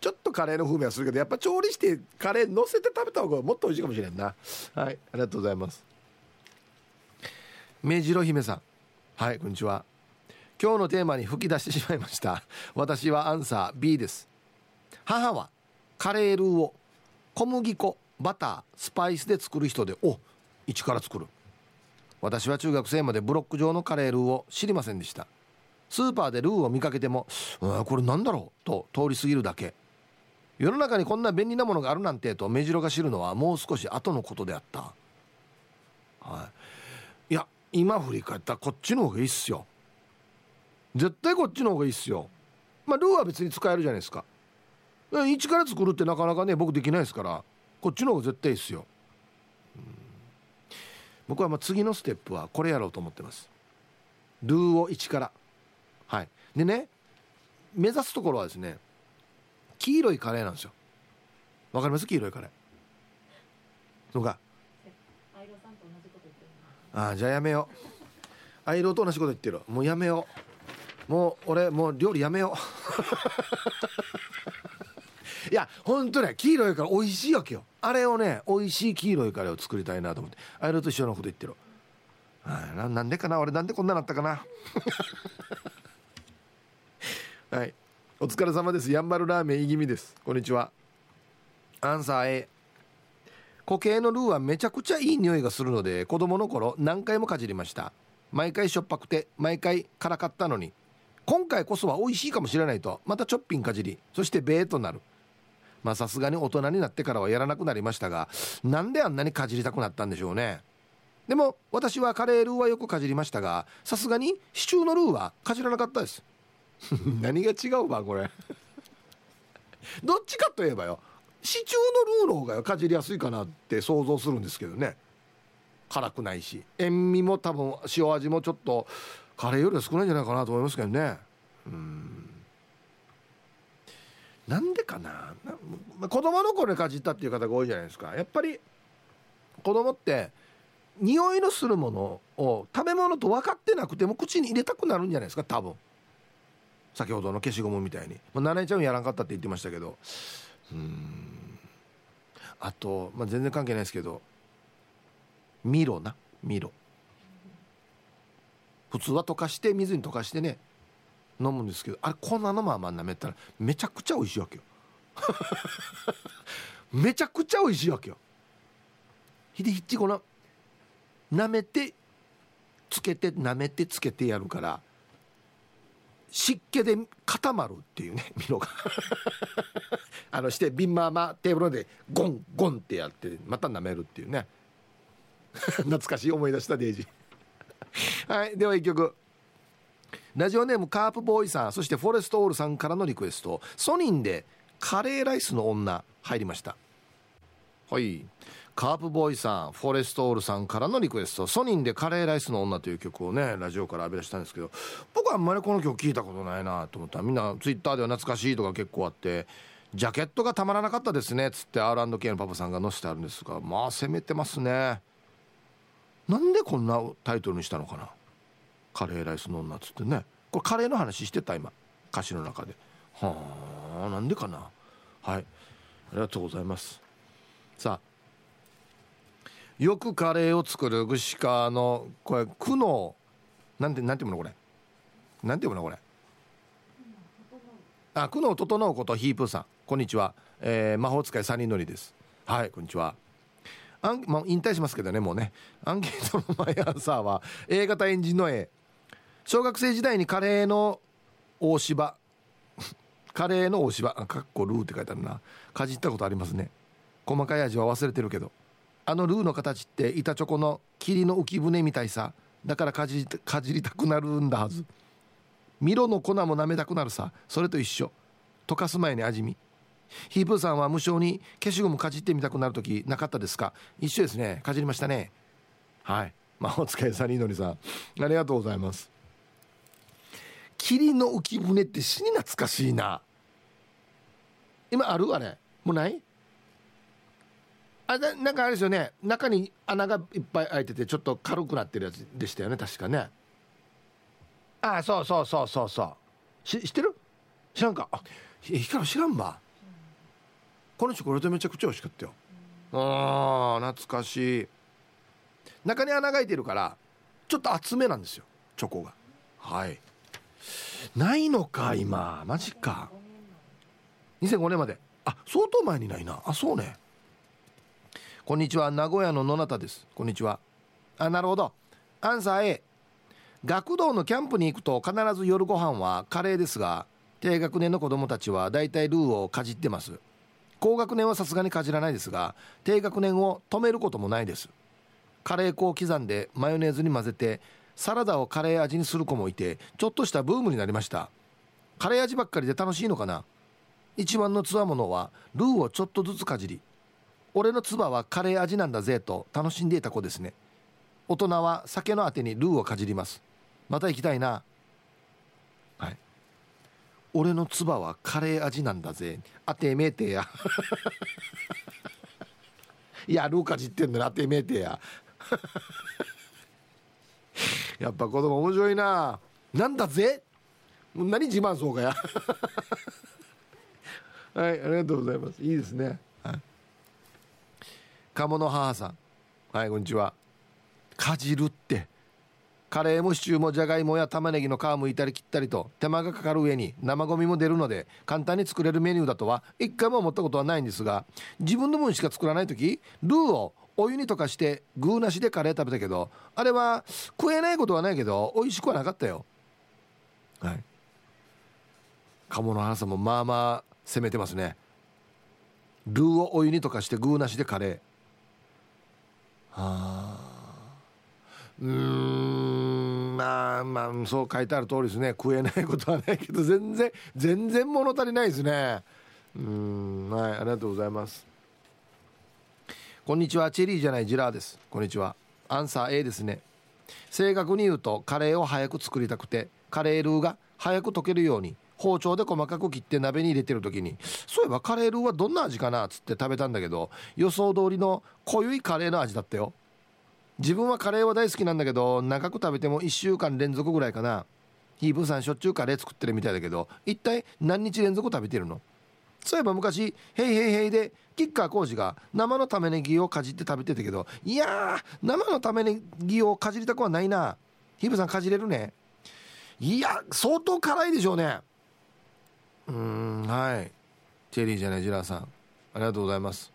ちょっとカレーの風味はするけどやっぱ調理してカレー乗せて食べた方がもっと美味しいかもしれんな。はいありがとうございます。目白姫さん。はいこんにちは。今日のテーマに吹き出してしまいました。私はアンサー B です。母はカレールーを小麦粉バタースパイスで作る人でお一から作る。私は中学生までブロック状のカレールーを知りませんでした。スーパーでルーを見かけても「これなんだろう?」と通り過ぎるだけ。世の中にこんな便利なものがあるなんてと目白が知るのはもう少し後のことであった。はい。いや今振り返ったらこっちの方がいいっすよ。絶対こっちの方がいいっすよ。まあルーは別に使えるじゃないですか。一から作るってなかなかね僕できないですからこっちの方が絶対いいっすよ、うん、僕はまあ次のステップはこれやろうと思ってます。ルーを一から。はい。でね目指すところはですね黄色いカレーなんですよ。わかります？黄色いカレー。そうか。ああじゃあやめよう。アイローと同じこと言ってるもうやめようもう俺もう料理やめよう。[laughs] いやほんとね黄色いから美味しいわけよ。あれをね美味しい黄色いカレーを作りたいなと思って。アイローと一緒のこと言ってる。ななんでかな？俺なんでこんななったかな？[laughs] はい。お疲れ様です。やんばるラーメンいぎみです。こんにちは。アンサー A 固形のルーはめちゃくちゃいい匂いがするので子供の頃何回もかじりました。毎回しょっぱくて毎回辛かったのに。今回こそは美味しいかもしれないと。またちょっぴんかじり。そしてベーとなる。まあさすがに大人になってからはやらなくなりましたがなんであんなにかじりたくなったんでしょうね。でも私はカレールーはよくかじりましたがさすがにシチューのルーはかじらなかったです。[laughs] 何が違うわこれ。[laughs] どっちかといえばよシチューのルーの方がかじりやすいかなって想像するんですけどね。辛くないし。塩味も多分塩味もちょっとカレーよりは少ないんじゃないかなと思いますけどね。うん。なんでかな。子供の頃にかじったっていう方が多いじゃないですか。やっぱり子供って匂いのするものを食べ物と分かってなくても口に入れたくなるんじゃないですか多分。先ほどの消しゴムみたいに、まあ、七重ちゃんやらんかったって言ってましたけど。うん。あと、まあ、全然関係ないですけど。ミロな。ミロ。普通は溶かして水に溶かしてね飲むんですけどあれ粉のまま舐めたら。めちゃくちゃ美味しいわけよ。[laughs] めちゃくちゃ美味しいわけよ。ひでひっちこの舐めてつけて舐めてつけてやるから湿気で固まるっていうね [laughs] ミロが。[laughs] あのしてビンマーマテーブルでゴンゴンってやってまた舐めるっていうね。懐かしい思い出したデイジ。ーはいでは一曲。ラジオネームカープボーイさんそしてフォレストオールさんからのリクエスト。ソニンでカレーライスの女入りました。はい。カープボーイさんフォレストオールさんからのリクエスト。ソニンでカレーライスの女という曲をねラジオから浴び出したんですけど僕はあんまりこの曲聞いたことないなと思った。みんなツイッターでは懐かしいとか結構あってジャケットがたまらなかったですねっつって R&K のパパさんが載せてあるんですがまあ攻めてますね。なんでこんなタイトルにしたのかな？カレーライスの女っつってね。これカレーの話してた今。歌詞の中で。はあなんでかな？はい。ありがとうございます。さあ。よくカレーを作る串川のこれ久能なんてなんていうのこれ？なんていうのこれ？あ苦悩整うこと。ヒープーさん。こんにちは、えー、魔法使いサニーのりです。はいこんにちは。アン、まあ、引退しますけどねもうね。アンケートの毎朝は A 型エンジンの A 小学生時代にカレーの大芝。[laughs] カレーの大芝。あかっこルーって書いてあるな。かじったことありますね。細かい味は忘れてるけど。あのルーの形って板チョコの霧の浮き舟みたいさ。だからかじりかじりたくなるんだはず。ミロの粉も舐めたくなるさ。それと一緒。溶かす前に味見。ヒープーさんは無性に消しゴムかじってみたくなる時なかったですか？一緒ですね。かじりましたね。はい。まあお疲れさにのりさん。ありがとうございます。霧の浮き舟って死に懐かしいな。今ある？あれ。もうない？あななんかあれですよね。中に穴がいっぱい開いててちょっと軽くなってるやつでしたよね。確かね。ああそうそうそうそうそう。し知ってる？知らんか。あヒカル知らんばこのチョコレートめちゃくちゃ美味しかったよ。ああ懐かしい。中に穴が開いてるからちょっと厚めなんですよチョコが。はい。ないのか今。マジか。2005年まで。あ相当前にないな。あそうね。こんにちは。名古屋の野中です。こんにちは。あなるほど。アンサー A 学童のキャンプに行くと必ず夜ご飯はカレーですが低学年の子供たちはだいたいルーをかじってます高学年はさすがにかじらないですが低学年を止めることもないです。カレー粉を刻んでマヨネーズに混ぜてサラダをカレー味にする子もいてちょっとしたブームになりました。カレー味ばっかりで楽しいのかな？一番のつわものはルーをちょっとずつかじり俺の唾はカレー味なんだぜと楽しんでいた子ですね。大人は酒のあてにルーをかじります。また行きたいな。俺の唾はカレー味なんだぜ。あてめえてや。[laughs] いやルーかじってんのにあてめえてや。[laughs] やっぱ子供面白いな。なんだぜ。何自慢そうかや。[laughs] はいありがとうございます。いいですね。はい。鴨の母さん。はいこんにちは。かじるって。カレーもシチューもじゃがいもや玉ねぎの皮むいたり切ったりと手間がかかる上に生ゴミも出るので簡単に作れるメニューだとは一回も思ったことはないんですが自分の分しか作らない時ルーをお湯に溶かして具なしでカレー食べたけどあれは食えないことはないけど美味しくはなかったよ。はい。鴨の花さんもまあまあ攻めてますね。ルーをお湯に溶かして具なしでカレー。はあうんまあまあそう書いてある通りですね。食えないことはないけど [laughs] 全然全然物足りないですね。うんはいありがとうございます。こんにちは。チェリーじゃないジラーです。こんにちは。アンサー A ですね。正確に言うとカレーを早く作りたくてカレールーが早く溶けるように包丁で細かく切って鍋に入れてる時にそういえばカレールーはどんな味かな？っつって食べたんだけど予想通りの濃ゆいカレーの味だったよ。自分はカレーは大好きなんだけど長く食べても1週間連続ぐらいかな。ヒープさんしょっちゅうカレー作ってるみたいだけど一体何日連続食べてるの？そういえば昔「ヘイヘイヘイ」で吉川浩司が生の玉ねぎをかじって食べてたけどいや生の玉ねぎをかじりたくはないな。ヒープさんかじれるね。いや相当辛いでしょうね。うんはい。チェリーじゃないジラーさん。ありがとうございます。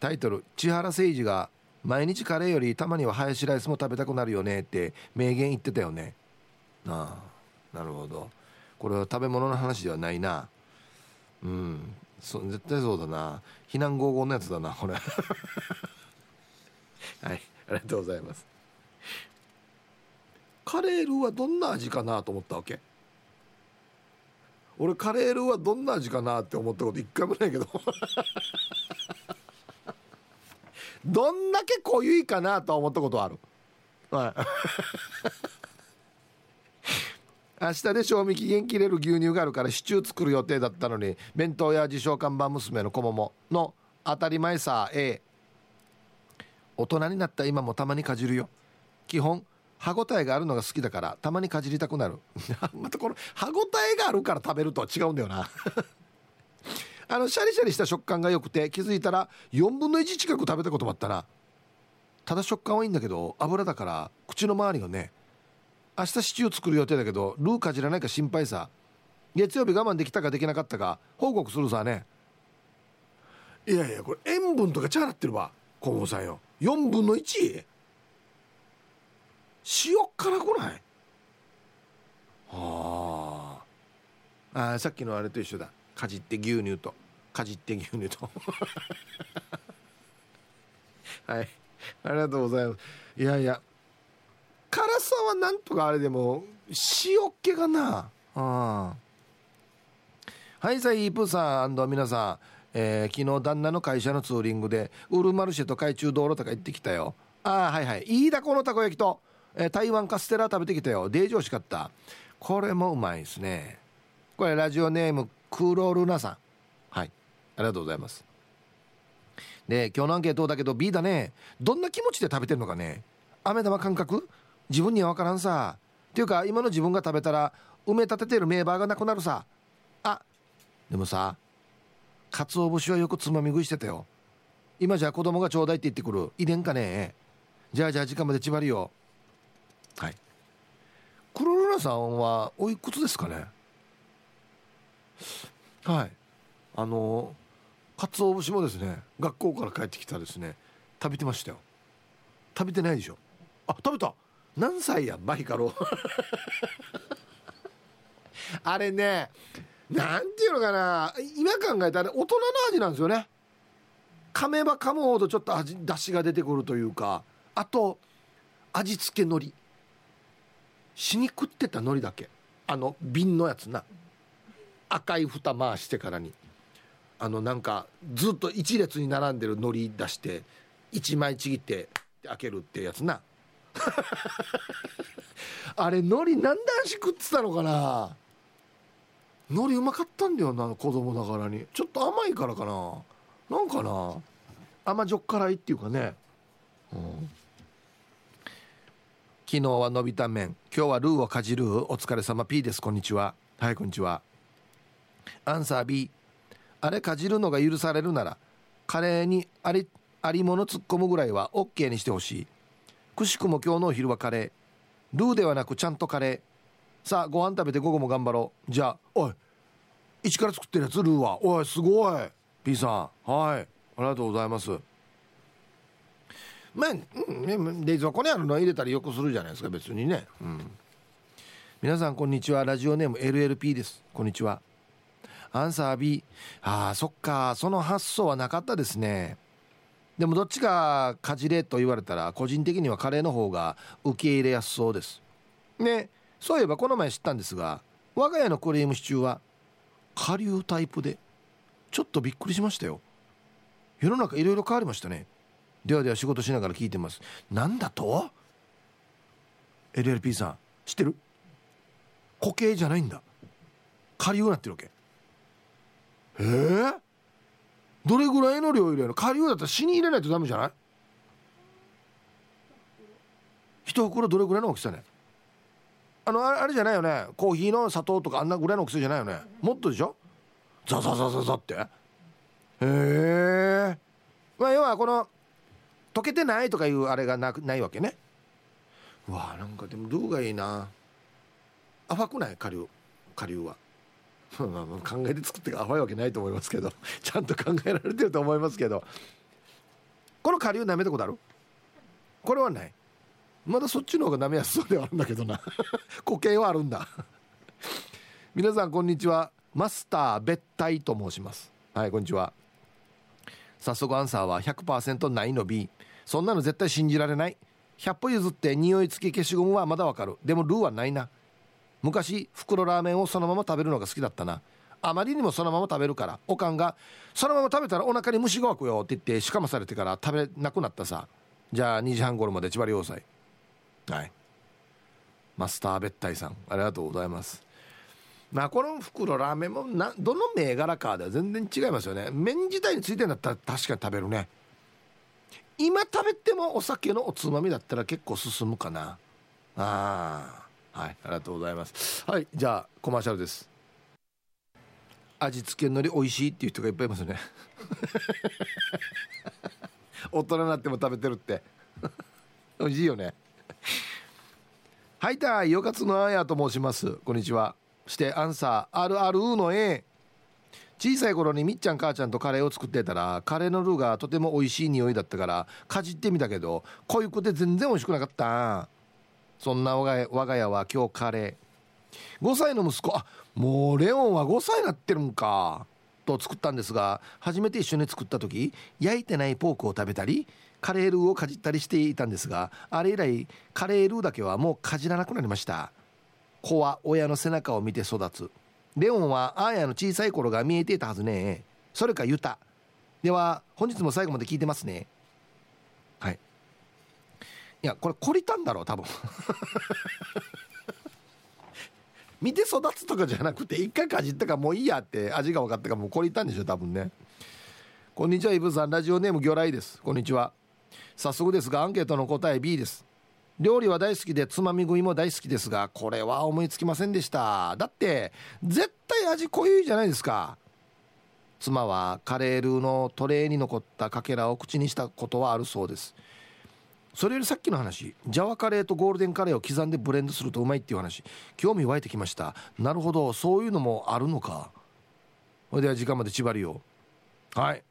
タイトル千原誠二が毎日カレーよりたまにはハヤシライスも食べたくなるよねって名言言ってたよね。ああなるほど。これは食べ物の話ではないな。うん。そ絶対そうだな。避難合合のやつだなこれ。[laughs] はいありがとうございます。カレールーはどんな味かなと思ったわけ？俺カレールーはどんな味かなって思ったこと一回もないけど。どんだけ濃ゆいかなと思ったことある。[laughs] 明日で賞味期限切れる牛乳があるからシチュー作る予定だったのに弁当や自称看板娘の子ももの当たり前さ A 大人になった今もたまにかじるよ。基本歯ごたえがあるのが好きだからたまにかじりたくなる。[laughs] またこの歯ごたえがあるから食べるとは違うんだよな。[laughs] あのシャリシャリした食感が良くて気づいたら4分の1近く食べたこともあったな。ただ食感はいいんだけど油だからく口の周りがね明日シチュー作る予定だけどルーかじらないか心配さ。月曜日我慢できたかできなかったか報告するさね。いやいやこれ塩分とかチャラってるわ。河本さんよ。4分の 1? 塩辛くない？はあ。あさっきのあれと一緒だかじって牛乳と。かじって牛乳と。[laughs] はい。ありがとうございます。いやいや。辛さはなんとかあれでも塩っ気がな。あはいさいイープーさん皆さん、えー、昨日旦那の会社のツーリングでウルマルシェと海中道路とか行ってきたよ。ああはいはい。飯田このたこ焼きと、えー、台湾カステラ食べてきたよ。デージ美味しかった。これもうまいですね。これラジオネームクロルナさん。はい。ありがとうございます。で今日のアンケートだけど B だね。どんな気持ちで食べてるのかね。飴玉感覚？自分には分からんさ。っていうか今の自分が食べたら埋め立ててるメーバーがなくなるさ。あでもさ鰹節はよくつまみ食いしてたよ。今じゃ子供がちょうだいって言ってくる。遺伝かね。じゃあじゃあ時間まで縛りよはい。黒ルナさんはおいくつですかね？はい。あの鰹節もですね学校から帰ってきたですね食べてましたよ。食べてないでしょ。あ食べた。何歳やバヒカロ。[laughs] あれねなんていうのかな。今考えたら大人の味なんですよね。噛めば噛むほどちょっと味出汁が出てくるというか。あと味付け海苔。死に食ってた海苔だけ。あの瓶のやつな。赤い蓋回してからにあのなんかずっと一列に並んでる海苔出して1枚ちぎって開けるってやつな。[laughs] あれ海苔何段し食ってたのかな？海苔うまかったんだよな子供ながらに。ちょっと甘いからかな。なんかな？甘じょっからいっていうかね、うん、昨日はのびた麺。今日はルーをかじる。お疲れ様。P です。こんにちは。はいこんにちは。アンサー B. あれかじるのが許されるならカレーにありありもの突っ込むぐらいは OK にしてほしい。くしくも今日のお昼はカレー。ルーではなくちゃんとカレー。さあご飯食べて午後も頑張ろう。じゃあおい一から作ってるやつルーは。おいすごい。P さんはい。ありがとうございます。まあ、うん、冷蔵庫にあるの入れたりよくするじゃないですか別にね。うん。皆さんこんにちは。ラジオネーム LLP です。こんにちは。アンサー B ああそっか。その発想はなかったですね。でもどっちがかじれと言われたら個人的にはカレーの方が受け入れやすそうです。ね。そういえばこの前知ったんですが我が家のクリームシチューは顆粒タイプでちょっとびっくりしましたよ。世の中いろいろ変わりましたね。ではでは仕事しながら聞いてます。なんだと？LLP さん知ってる？固形じゃないんだ。顆粒になってるわけ。えー、どれぐらいの量入れるの？顆粒だったら死に入れないとダメじゃない？一袋どれぐらいの大きさね？あのあれじゃないよね？コーヒーの砂糖とかあんなぐらいの薬じゃないよね？もっとでしょ？ザザザザザって？へえまあ要はこの溶けてないとかいうあれがなくないわけね。うわなんかでもルーがいいな。甘くない？顆粒顆粒は。考えて作って甘いわけないと思いますけど [laughs] ちゃんと考えられてると思いますけど。この顆粒舐めたことある？これはない。まだそっちの方が舐めやすそうではあるんだけどな。[laughs] 固形はあるんだ。皆さんこんにちは。マスター別体と申します。はいこんにちは。早速アンサーは100%ないの B そんなの絶対信じられない。100歩譲って匂い付き消しゴムはまだわかる。でもルーはないな。昔袋ラーメンをそのまま食べるのが好きだったな。あまりにもそのまま食べるからおかんが「そのまま食べたらお腹に虫が湧くよ」って言ってしかまされてから食べなくなったさ。じゃあ2時半頃まで千葉良斎はい。マスター別体さんありがとうございます。まあこの袋ラーメンもなどの銘柄かでは全然違いますよね。麺自体についてんだったら確かに食べるね。今食べてもお酒のおつまみだったら結構進むかな。ああはいありがとうございます。はいじゃあコマーシャルです。味付けのり美味しいっていう人がいっぱいいますね。[laughs] 大人になっても食べてるって。[laughs] 美味しいよね。はいたいよかつのあやと申します。こんにちは。してアンサー RRU の A 小さい頃にみっちゃん母ちゃんとカレーを作ってたらカレーのルーがとても美味しい匂いだったからかじってみたけど濃ゆくて全然美味しくなかった。そんな我が家は今日カレー。5歳の息子。あもうレオンは5歳になってるんか。と作ったんですが初めて一緒に作った時焼いてないポークを食べたりカレールーをかじったりしていたんですがあれ以来カレールーだけはもうかじらなくなりました。子は親の背中を見て育つ。レオンはアーヤの小さい頃が見えていたはずね。それかユタでは本日も最後まで聞いてますね。いやこれ懲りたんだろう多分。[laughs] 見て育つとかじゃなくて一回かじったかもういいやって味が分かったかもう懲りたんでしょ多分ね。こんにちはイブさん。ラジオネーム魚雷です。こんにちは。早速ですがアンケートの答え B です。料理は大好きでつまみ食いも大好きですがこれは思いつきませんでした。だって絶対味濃いじゃないですか。妻はカレールーのトレーに残ったかけらを口にしたことはあるそうです。それよりさっきの話ジャワカレーとゴールデンカレーを刻んでブレンドするとうまいっていう話興味湧いてきました。なるほど。そういうのもあるのか。それでは時間まで縛りよはい。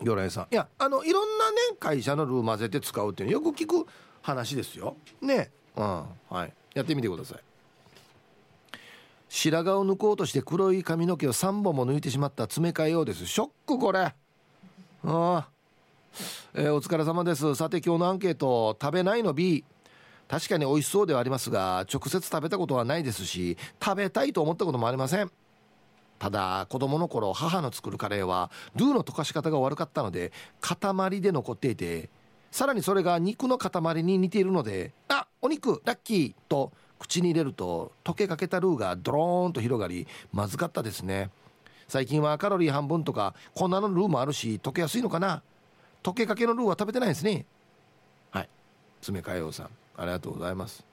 魚雷さん。いやあのいろんなね会社のルー混ぜて使うっていうのよく聞く話ですよ。ね。うん。はい。やってみてください。白髪を抜こうとして黒い髪の毛を3本も抜いてしまった詰め替えようです。ショックこれ。ああえー、お疲れ様です。さて今日のアンケート食べないの B 確かに美味しそうではありますが直接食べたことはないですし食べたいと思ったこともありません。ただ子供の頃母の作るカレーはルーの溶かし方が悪かったので塊で残っていてさらにそれが肉の塊に似ているのであお肉ラッキーと口に入れると溶けかけたルーがドローンと広がりまずかったですね。最近はカロリー半分とか粉のルーもあるし溶けやすいのかな？溶けかけのルーは食べてないですね。はい。詰め替えようさん。ありがとうございます。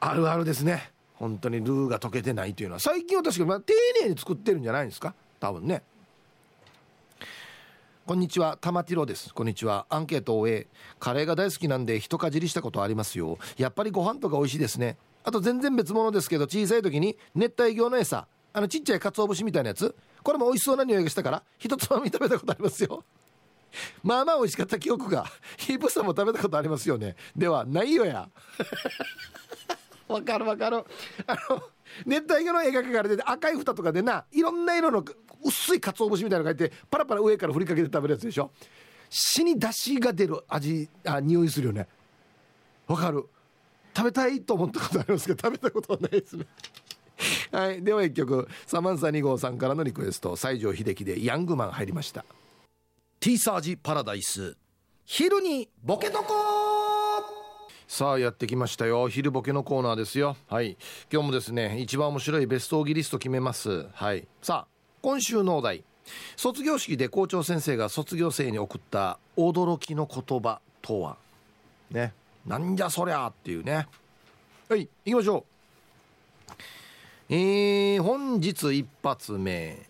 あるあるですね。本当にルーが溶けてないというのは。最近は確かに、まあ、丁寧に作ってるんじゃないですか？多分ね。こんにちは。玉ティロです。こんにちは。アンケートを終えカレーが大好きなんで一かじりしたことありますよ。やっぱりご飯とか美味しいですね。あと全然別物ですけど小さい時に熱帯魚の餌。あのちっちゃい鰹節みたいなやつ。これも美味しそうな匂いがしたから一つまみ食べたことありますよ。まあまあ美味しかった記憶がヒープさんも食べたことありますよね。ではないよや。[laughs] わかるわかる。あの熱帯魚の描かれてて赤い蓋とかでないろんな色の薄い鰹節みたいなのがいてパラパラ上から振りかけて食べるやつでしょ。死に出汁が出る味あ匂いするよね。わかる。食べたいと思ったことありますけど食べたことはないですね。はい。では一曲。サマンサ2号さんからのリクエスト。西城秀樹でヤングマン入りましたティーサージパラダイス。昼にボケとこさあやってきましたよ。昼ボケのコーナーですよ。はい。今日もですね一番面白いベストオギリスト決めます。はい。さあ今週のお題。卒業式で校長先生が卒業生に送った驚きの言葉とは？ね。なんじゃそりゃっていうね。はい行きましょう。えー、本日一発目。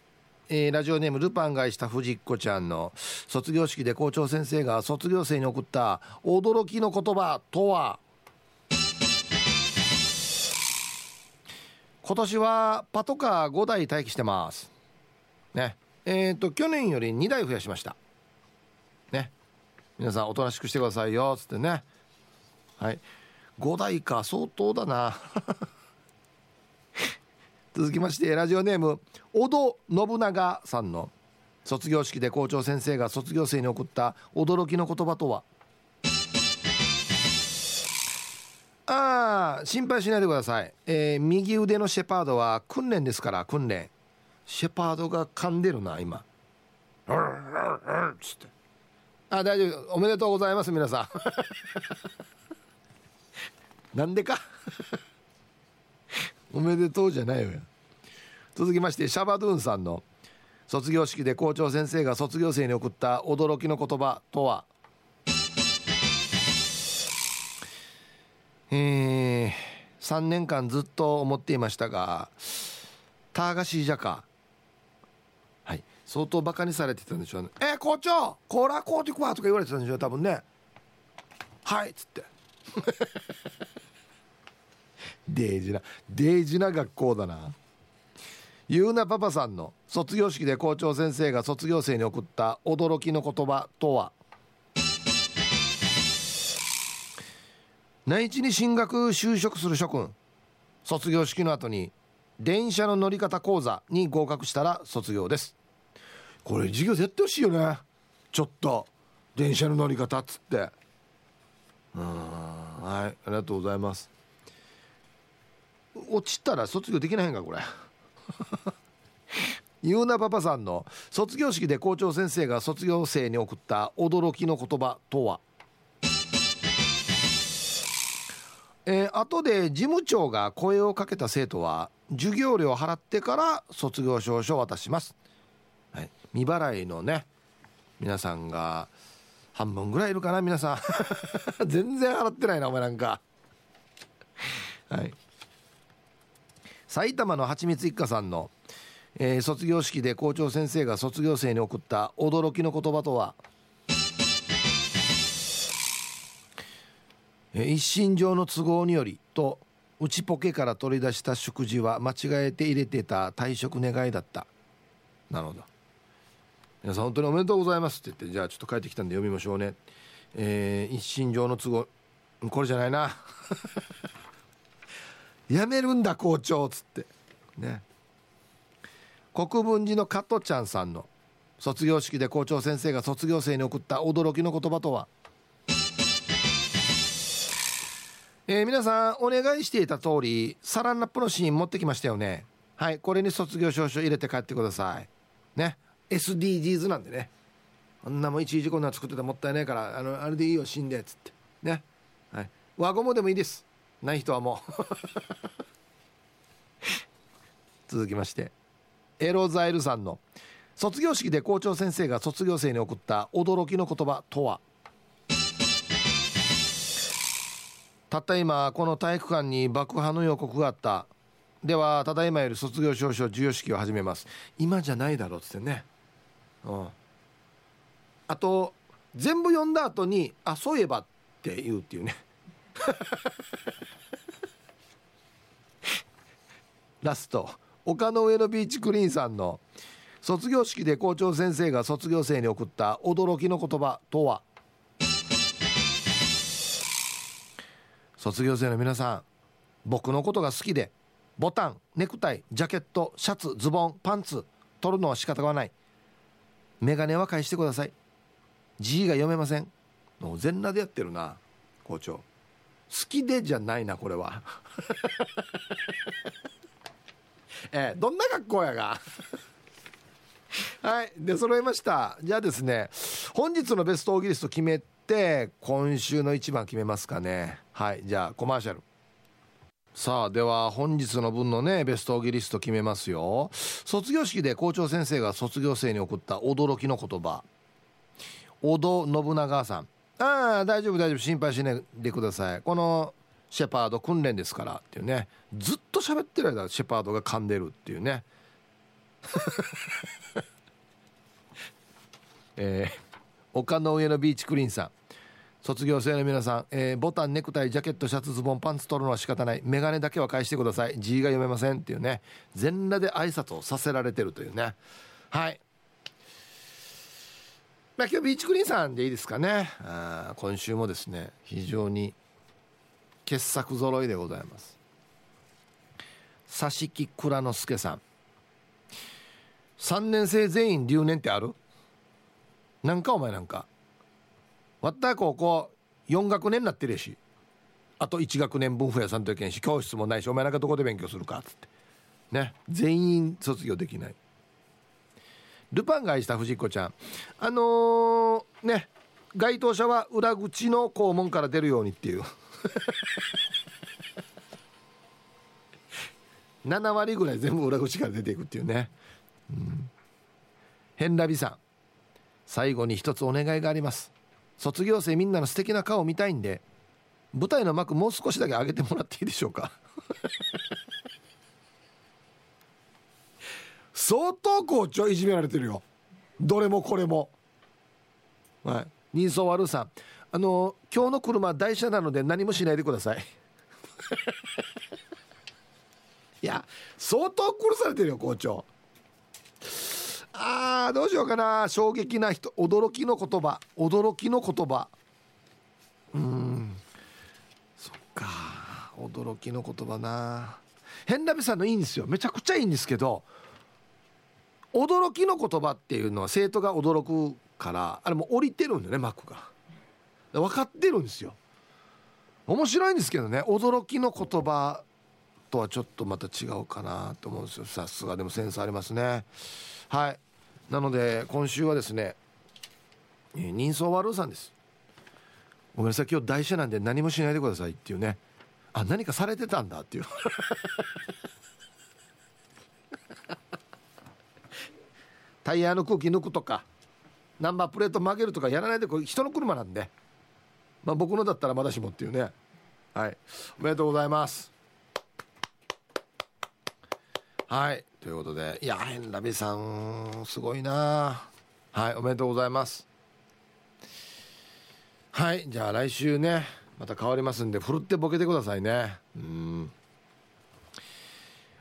えー、ラジオネームルパンがいした藤子ちゃんの卒業式で校長先生が卒業生に送った驚きの言葉とは？今年はパトカー5台待機してます。ね。えっ、ー、と去年より2台増やしました。ね。皆さんおとなしくしてくださいよっつってね。はい。5台か相当だな。続きましてラジオネーム小戸信長さんの卒業式で校長先生が卒業生に送った驚きの言葉とは？ああ心配しないでください、えー、右腕のシェパードは訓練ですから訓練。シェパードが噛んでるな今。あ大丈夫。おめでとうございます皆さん。[laughs] なんでか？おめでとうじゃないよ。続きましてシャバドゥンさんの卒業式で校長先生が卒業生に送った驚きの言葉とは？えー、3年間ずっと思っていましたがターガシージャカはい。相当バカにされてたんでしょうね「えー、校長コーラコーティクワ」とか言われてたんでしょう多分ね「はい」っつって。デージなデージな学校だな。ゆうなパパさんの卒業式で校長先生が卒業生に送った驚きの言葉とは？内地に進学就職する諸君。卒業式の後に電車の乗り方講座に合格したら卒業です。これ授業でやってほしいよね。ちょっと。電車の乗り方っつって。うん。はい。ありがとうございます。落ちたら卒業できないんかこれ。[laughs] ゆうなパパさんの卒業式で校長先生が卒業生に送った驚きの言葉とは？えー、後で事務長が声をかけた生徒は授業料を払ってから卒業証書を渡します、はい、未払いのね皆さんが半分ぐらいいるかな皆さん。[laughs] 全然払ってないなお前なんか。はい。埼玉のはちみつ一家さんの、えー、卒業式で校長先生が卒業生に送った驚きの言葉とは？一身上の都合によりと内ポケから取り出した食事は間違えて入れてた退職願いだった。なるほど。皆さん本当におめでとうございますって言ってじゃあちょっと帰ってきたんで読みましょうね。えー、一身上の都合これじゃないな。やめるんだ校長っつって。ね。国分寺の加トちゃんさんの卒業式で校長先生が卒業生に送った驚きの言葉とは？えー、皆さんお願いしていた通りサランラップのシーン持ってきましたよね。はいこれに卒業証書入れて帰ってください。ね。SDGs なんでね。あんなもんいちいちこんな作ってたらもったいないからあのあれでいいよ死んでっつって。ね。はい。輪ゴムでもいいです。ない人はもう。[laughs] 続きまして。エロザイルさんの。卒業式で校長先生が卒業生に送った驚きの言葉とは。たった今この体育館に爆破の予告があった。ではただいまより卒業証書授与式を始めます。今じゃないだろうっつってね。うん。あと全部読んだ後にあそういえばって言うっていうね。[laughs] ラスト。丘の上のビーチクリーンさんの卒業式で校長先生が卒業生に送った驚きの言葉とは？卒業生の皆さん僕のことが好きでボタンネクタイジャケットシャツズボンパンツ取るのは仕方がない。メガネは返してください。字が読めません。全裸でやってるな校長。好きでじゃないなこれは。[laughs] えー、どんな学校やが？[laughs] はいで揃いました。じゃあですね本日のベストオーギリスト決めて今週の一番決めますかね。はいじゃあコマーシャル。さあでは本日の分のねベストオーギリスト決めますよ。卒業式で校長先生が卒業生に送った驚きの言葉。小戸信長さん。ああ大丈夫大丈夫。心配しないでください。このシェパード訓練ですからっていうね。ずっと喋ってる間シェパードが噛んでるっていうね。[laughs] えー、丘の上のビーチクリーンさん。卒業生の皆さん、えー、ボタンネクタイジャケットシャツズボンパンツ取るのは仕方ない。眼鏡だけは返してください。字が読めませんっていうね。全裸で挨拶をさせられてるというね。はい。まあ今日ビーチクリーンさんでいいですかね。あ今週もですね非常に傑作揃いでございます。佐敷倉之助さん。3年生全員留年ってある？なんかお前なんか。わった高校4学年になってるし。あと1学年分増やさんといけんし教室もないしお前なんかどこで勉強するかっつって。ね全員卒業できない。ルパンが愛した藤子ちゃん。あのー、ね該当者は裏口の校門から出るようにっていう。[laughs] 7割ぐらい全部裏口から出ていくっていうね、うん、ヘンラビさん。最後に一つお願いがあります。卒業生みんなの素敵な顔を見たいんで舞台の幕もう少しだけ上げてもらっていいでしょうか。相当校長いじめられてるよ。どれもこれも。はい。人相悪さ。んあの今日の車台車なので何もしないでください。[laughs] いや相当殺されてるよ校長。あーどうしようかな。衝撃な人驚きの言葉。驚きの言葉。うん。そっか。驚きの言葉な。変なべさんのいいんですよ。めちゃくちゃいいんですけど驚きの言葉っていうのは生徒が驚くからあれも降りてるんだよね幕が。分かってるんですよ。面白いんですけどね驚きの言葉とはちょっとまた違うかなと思うんですよ。さすがでもセンスありますね。はい。なので今週はですね人相悪さんです。ごめんなさい今日台車なんで何もしないでくださいっていうね。あ何かされてたんだっていう。タイヤの空気抜くとかナンバープレート曲げるとかやらないでこれ人の車なんで。まあ僕のだったらまだしもっていうね。はい。おめでとうございます。はい。ということでいやヘンラビさんすごいな。はい。おめでとうございます。はい。じゃあ来週ねまた変わりますんでふるってボケてくださいね。うん。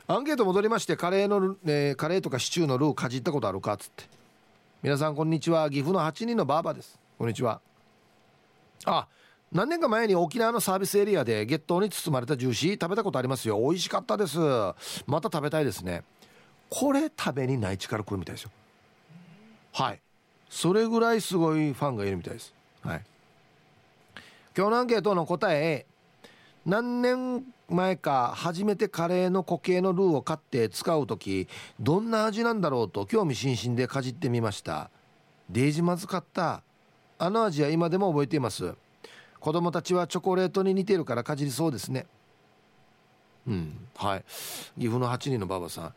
アンケート戻りましてカレーの、えー、カレーとかシチューのルーかじったことあるかっつって。皆さんこんにちは。岐阜の8人のバーバです。こんにちは。あ何年か前に沖縄のサービスエリアで月桃に包まれたジューシー食べたことありますよ。美味しかったです。また食べたいですね。これ食べに内地から来るみたいですよ。はい。それぐらいすごいファンがいるみたいです。はい。今日のアンケートの答え。何年前か初めてカレーの固形のルーを買って使う時どんな味なんだろうと興味津々でかじってみました。デージまずかった。あの味は今でも覚えています。子供たちはチョコレートに似てるからかじりそうですね。うんはい。岐阜の8人の馬場さん。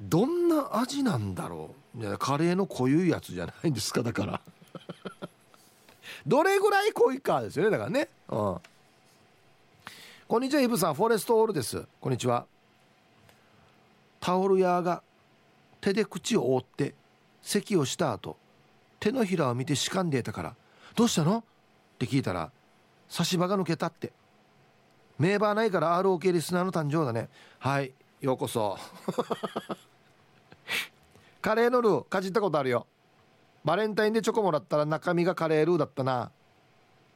どんな味なんだろう。いやカレーの濃ゆいやつじゃないんですかだから。[laughs] どれぐらい濃いかですよねだからね。うん。こんにちはイブさん。フォレストオールです。こんにちは。タオル屋が手で口を覆って咳をした後手のひらを見てしかんでいたから「どうしたの?」って聞いたら「差し歯が抜けた」って。名バーないから ROK リスナーの誕生だね。はいようこそ。[laughs] カレーのルーかじったことあるよ。バレンタインでチョコもらったら中身がカレールーだったな。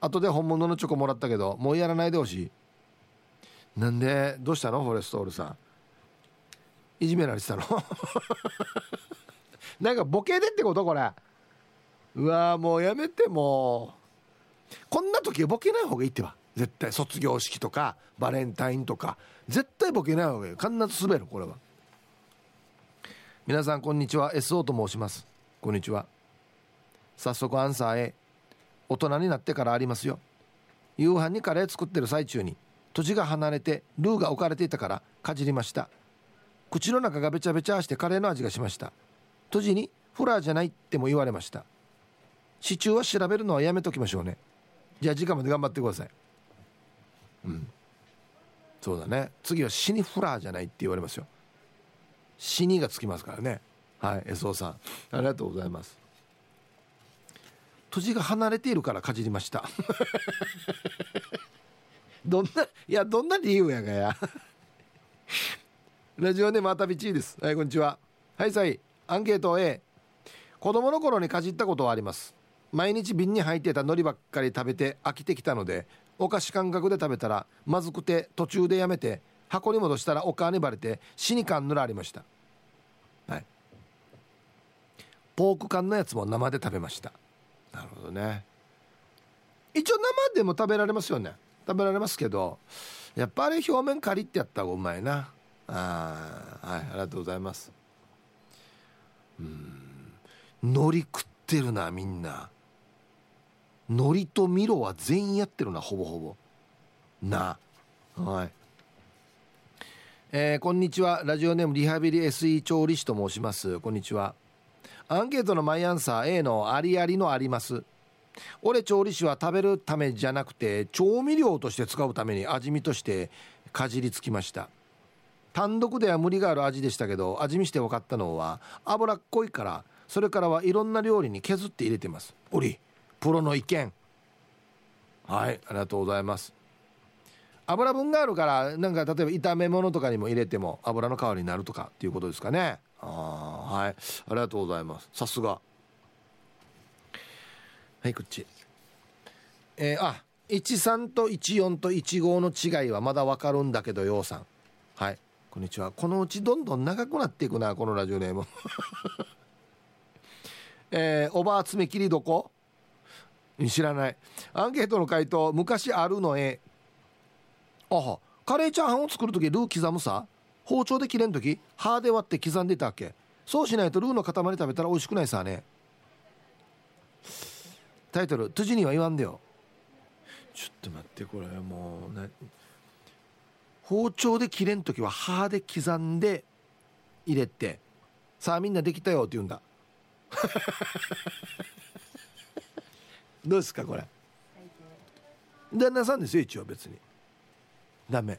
後で本物のチョコもらったけどもうやらないでほしい。なんでどうしたの？フォレストオールさん。いじめられてたの？[laughs] なんかボケでってこと？これ。うわもうやめてもう。こんな時ボケない方がいいってば。絶対。卒業式とかバレンタインとか。絶対ボケない方がいい。必ず滑るこれは。皆さんこんにちは。SO と申します。こんにちは。早速アンサー A 大人になってからありますよ。夕飯にカレー作ってる最中に。土地が離れてルーが置かれていたからかじりました。口の中がべちゃべちゃしてカレーの味がしました。土地にフラーじゃないっても言われました。シチューは調べるのはやめときましょうね。じゃあ時間まで頑張ってください。うん。そうだね。次は死にフラーじゃないって言われますよ。死にがつきますからね。はい SO さん。ありがとうございます。土地が離れているからかじりました。どんないやどんな理由やがや。[laughs] ラジオネームあたびちーです。はいこんにちは。はいさい。アンケート A 子供の頃にかじったことはあります。毎日瓶に入ってた海苔ばっかり食べて飽きてきたのでお菓子感覚で食べたらまずくて途中でやめて箱に戻したらお母にバレて死に缶ぬらありました。はい。ポーク缶のやつも生で食べました。なるほどね。一応生でも食べられますよね。食べられますけどやっぱり表面カリってやった方がうまいな。あはいありがとうございます。うん。海苔食ってるなみんな。海苔とミロは全員やってるなほぼほぼ。な。はい。えー、こんにちは。ラジオネームリハビリ SE 調理師と申します。こんにちは。アンケートのマイアンサー A のありありのあります。俺調理師は食べるためじゃなくて調味料として使うために味見としてかじりつきました。単独では無理がある味でしたけど味見して分かったのは脂っこいからそれからはいろんな料理に削って入れてます。おりプロの意見。はいありがとうございます。油分があるからなんか例えば炒め物とかにも入れても油の代わりになるとかっていうことですかね。あはいありがとうございます。さすが。はいこっち。えー、あ13と14と15の違いはまだわかるんだけどようさん。はい。こんにちは。このうちどんどん長くなっていくなこのラジオネーム。[laughs] えー、おばあ爪切りどこ知らない。アンケートの回答昔あるのえあは。カレーチャーハンを作る時ルー刻むさ？包丁で切れん時？歯で割って刻んでたっけ？そうしないとルーの塊食べたら美味しくないさね。タイトル「トゥジには言わんでよ」ちょっと待ってこれもうね。包丁で切れん時は歯で刻んで入れてさあみんなできたよって言うんだ。[laughs] どうですかこれ。旦那さんですよ一応別に。ダメ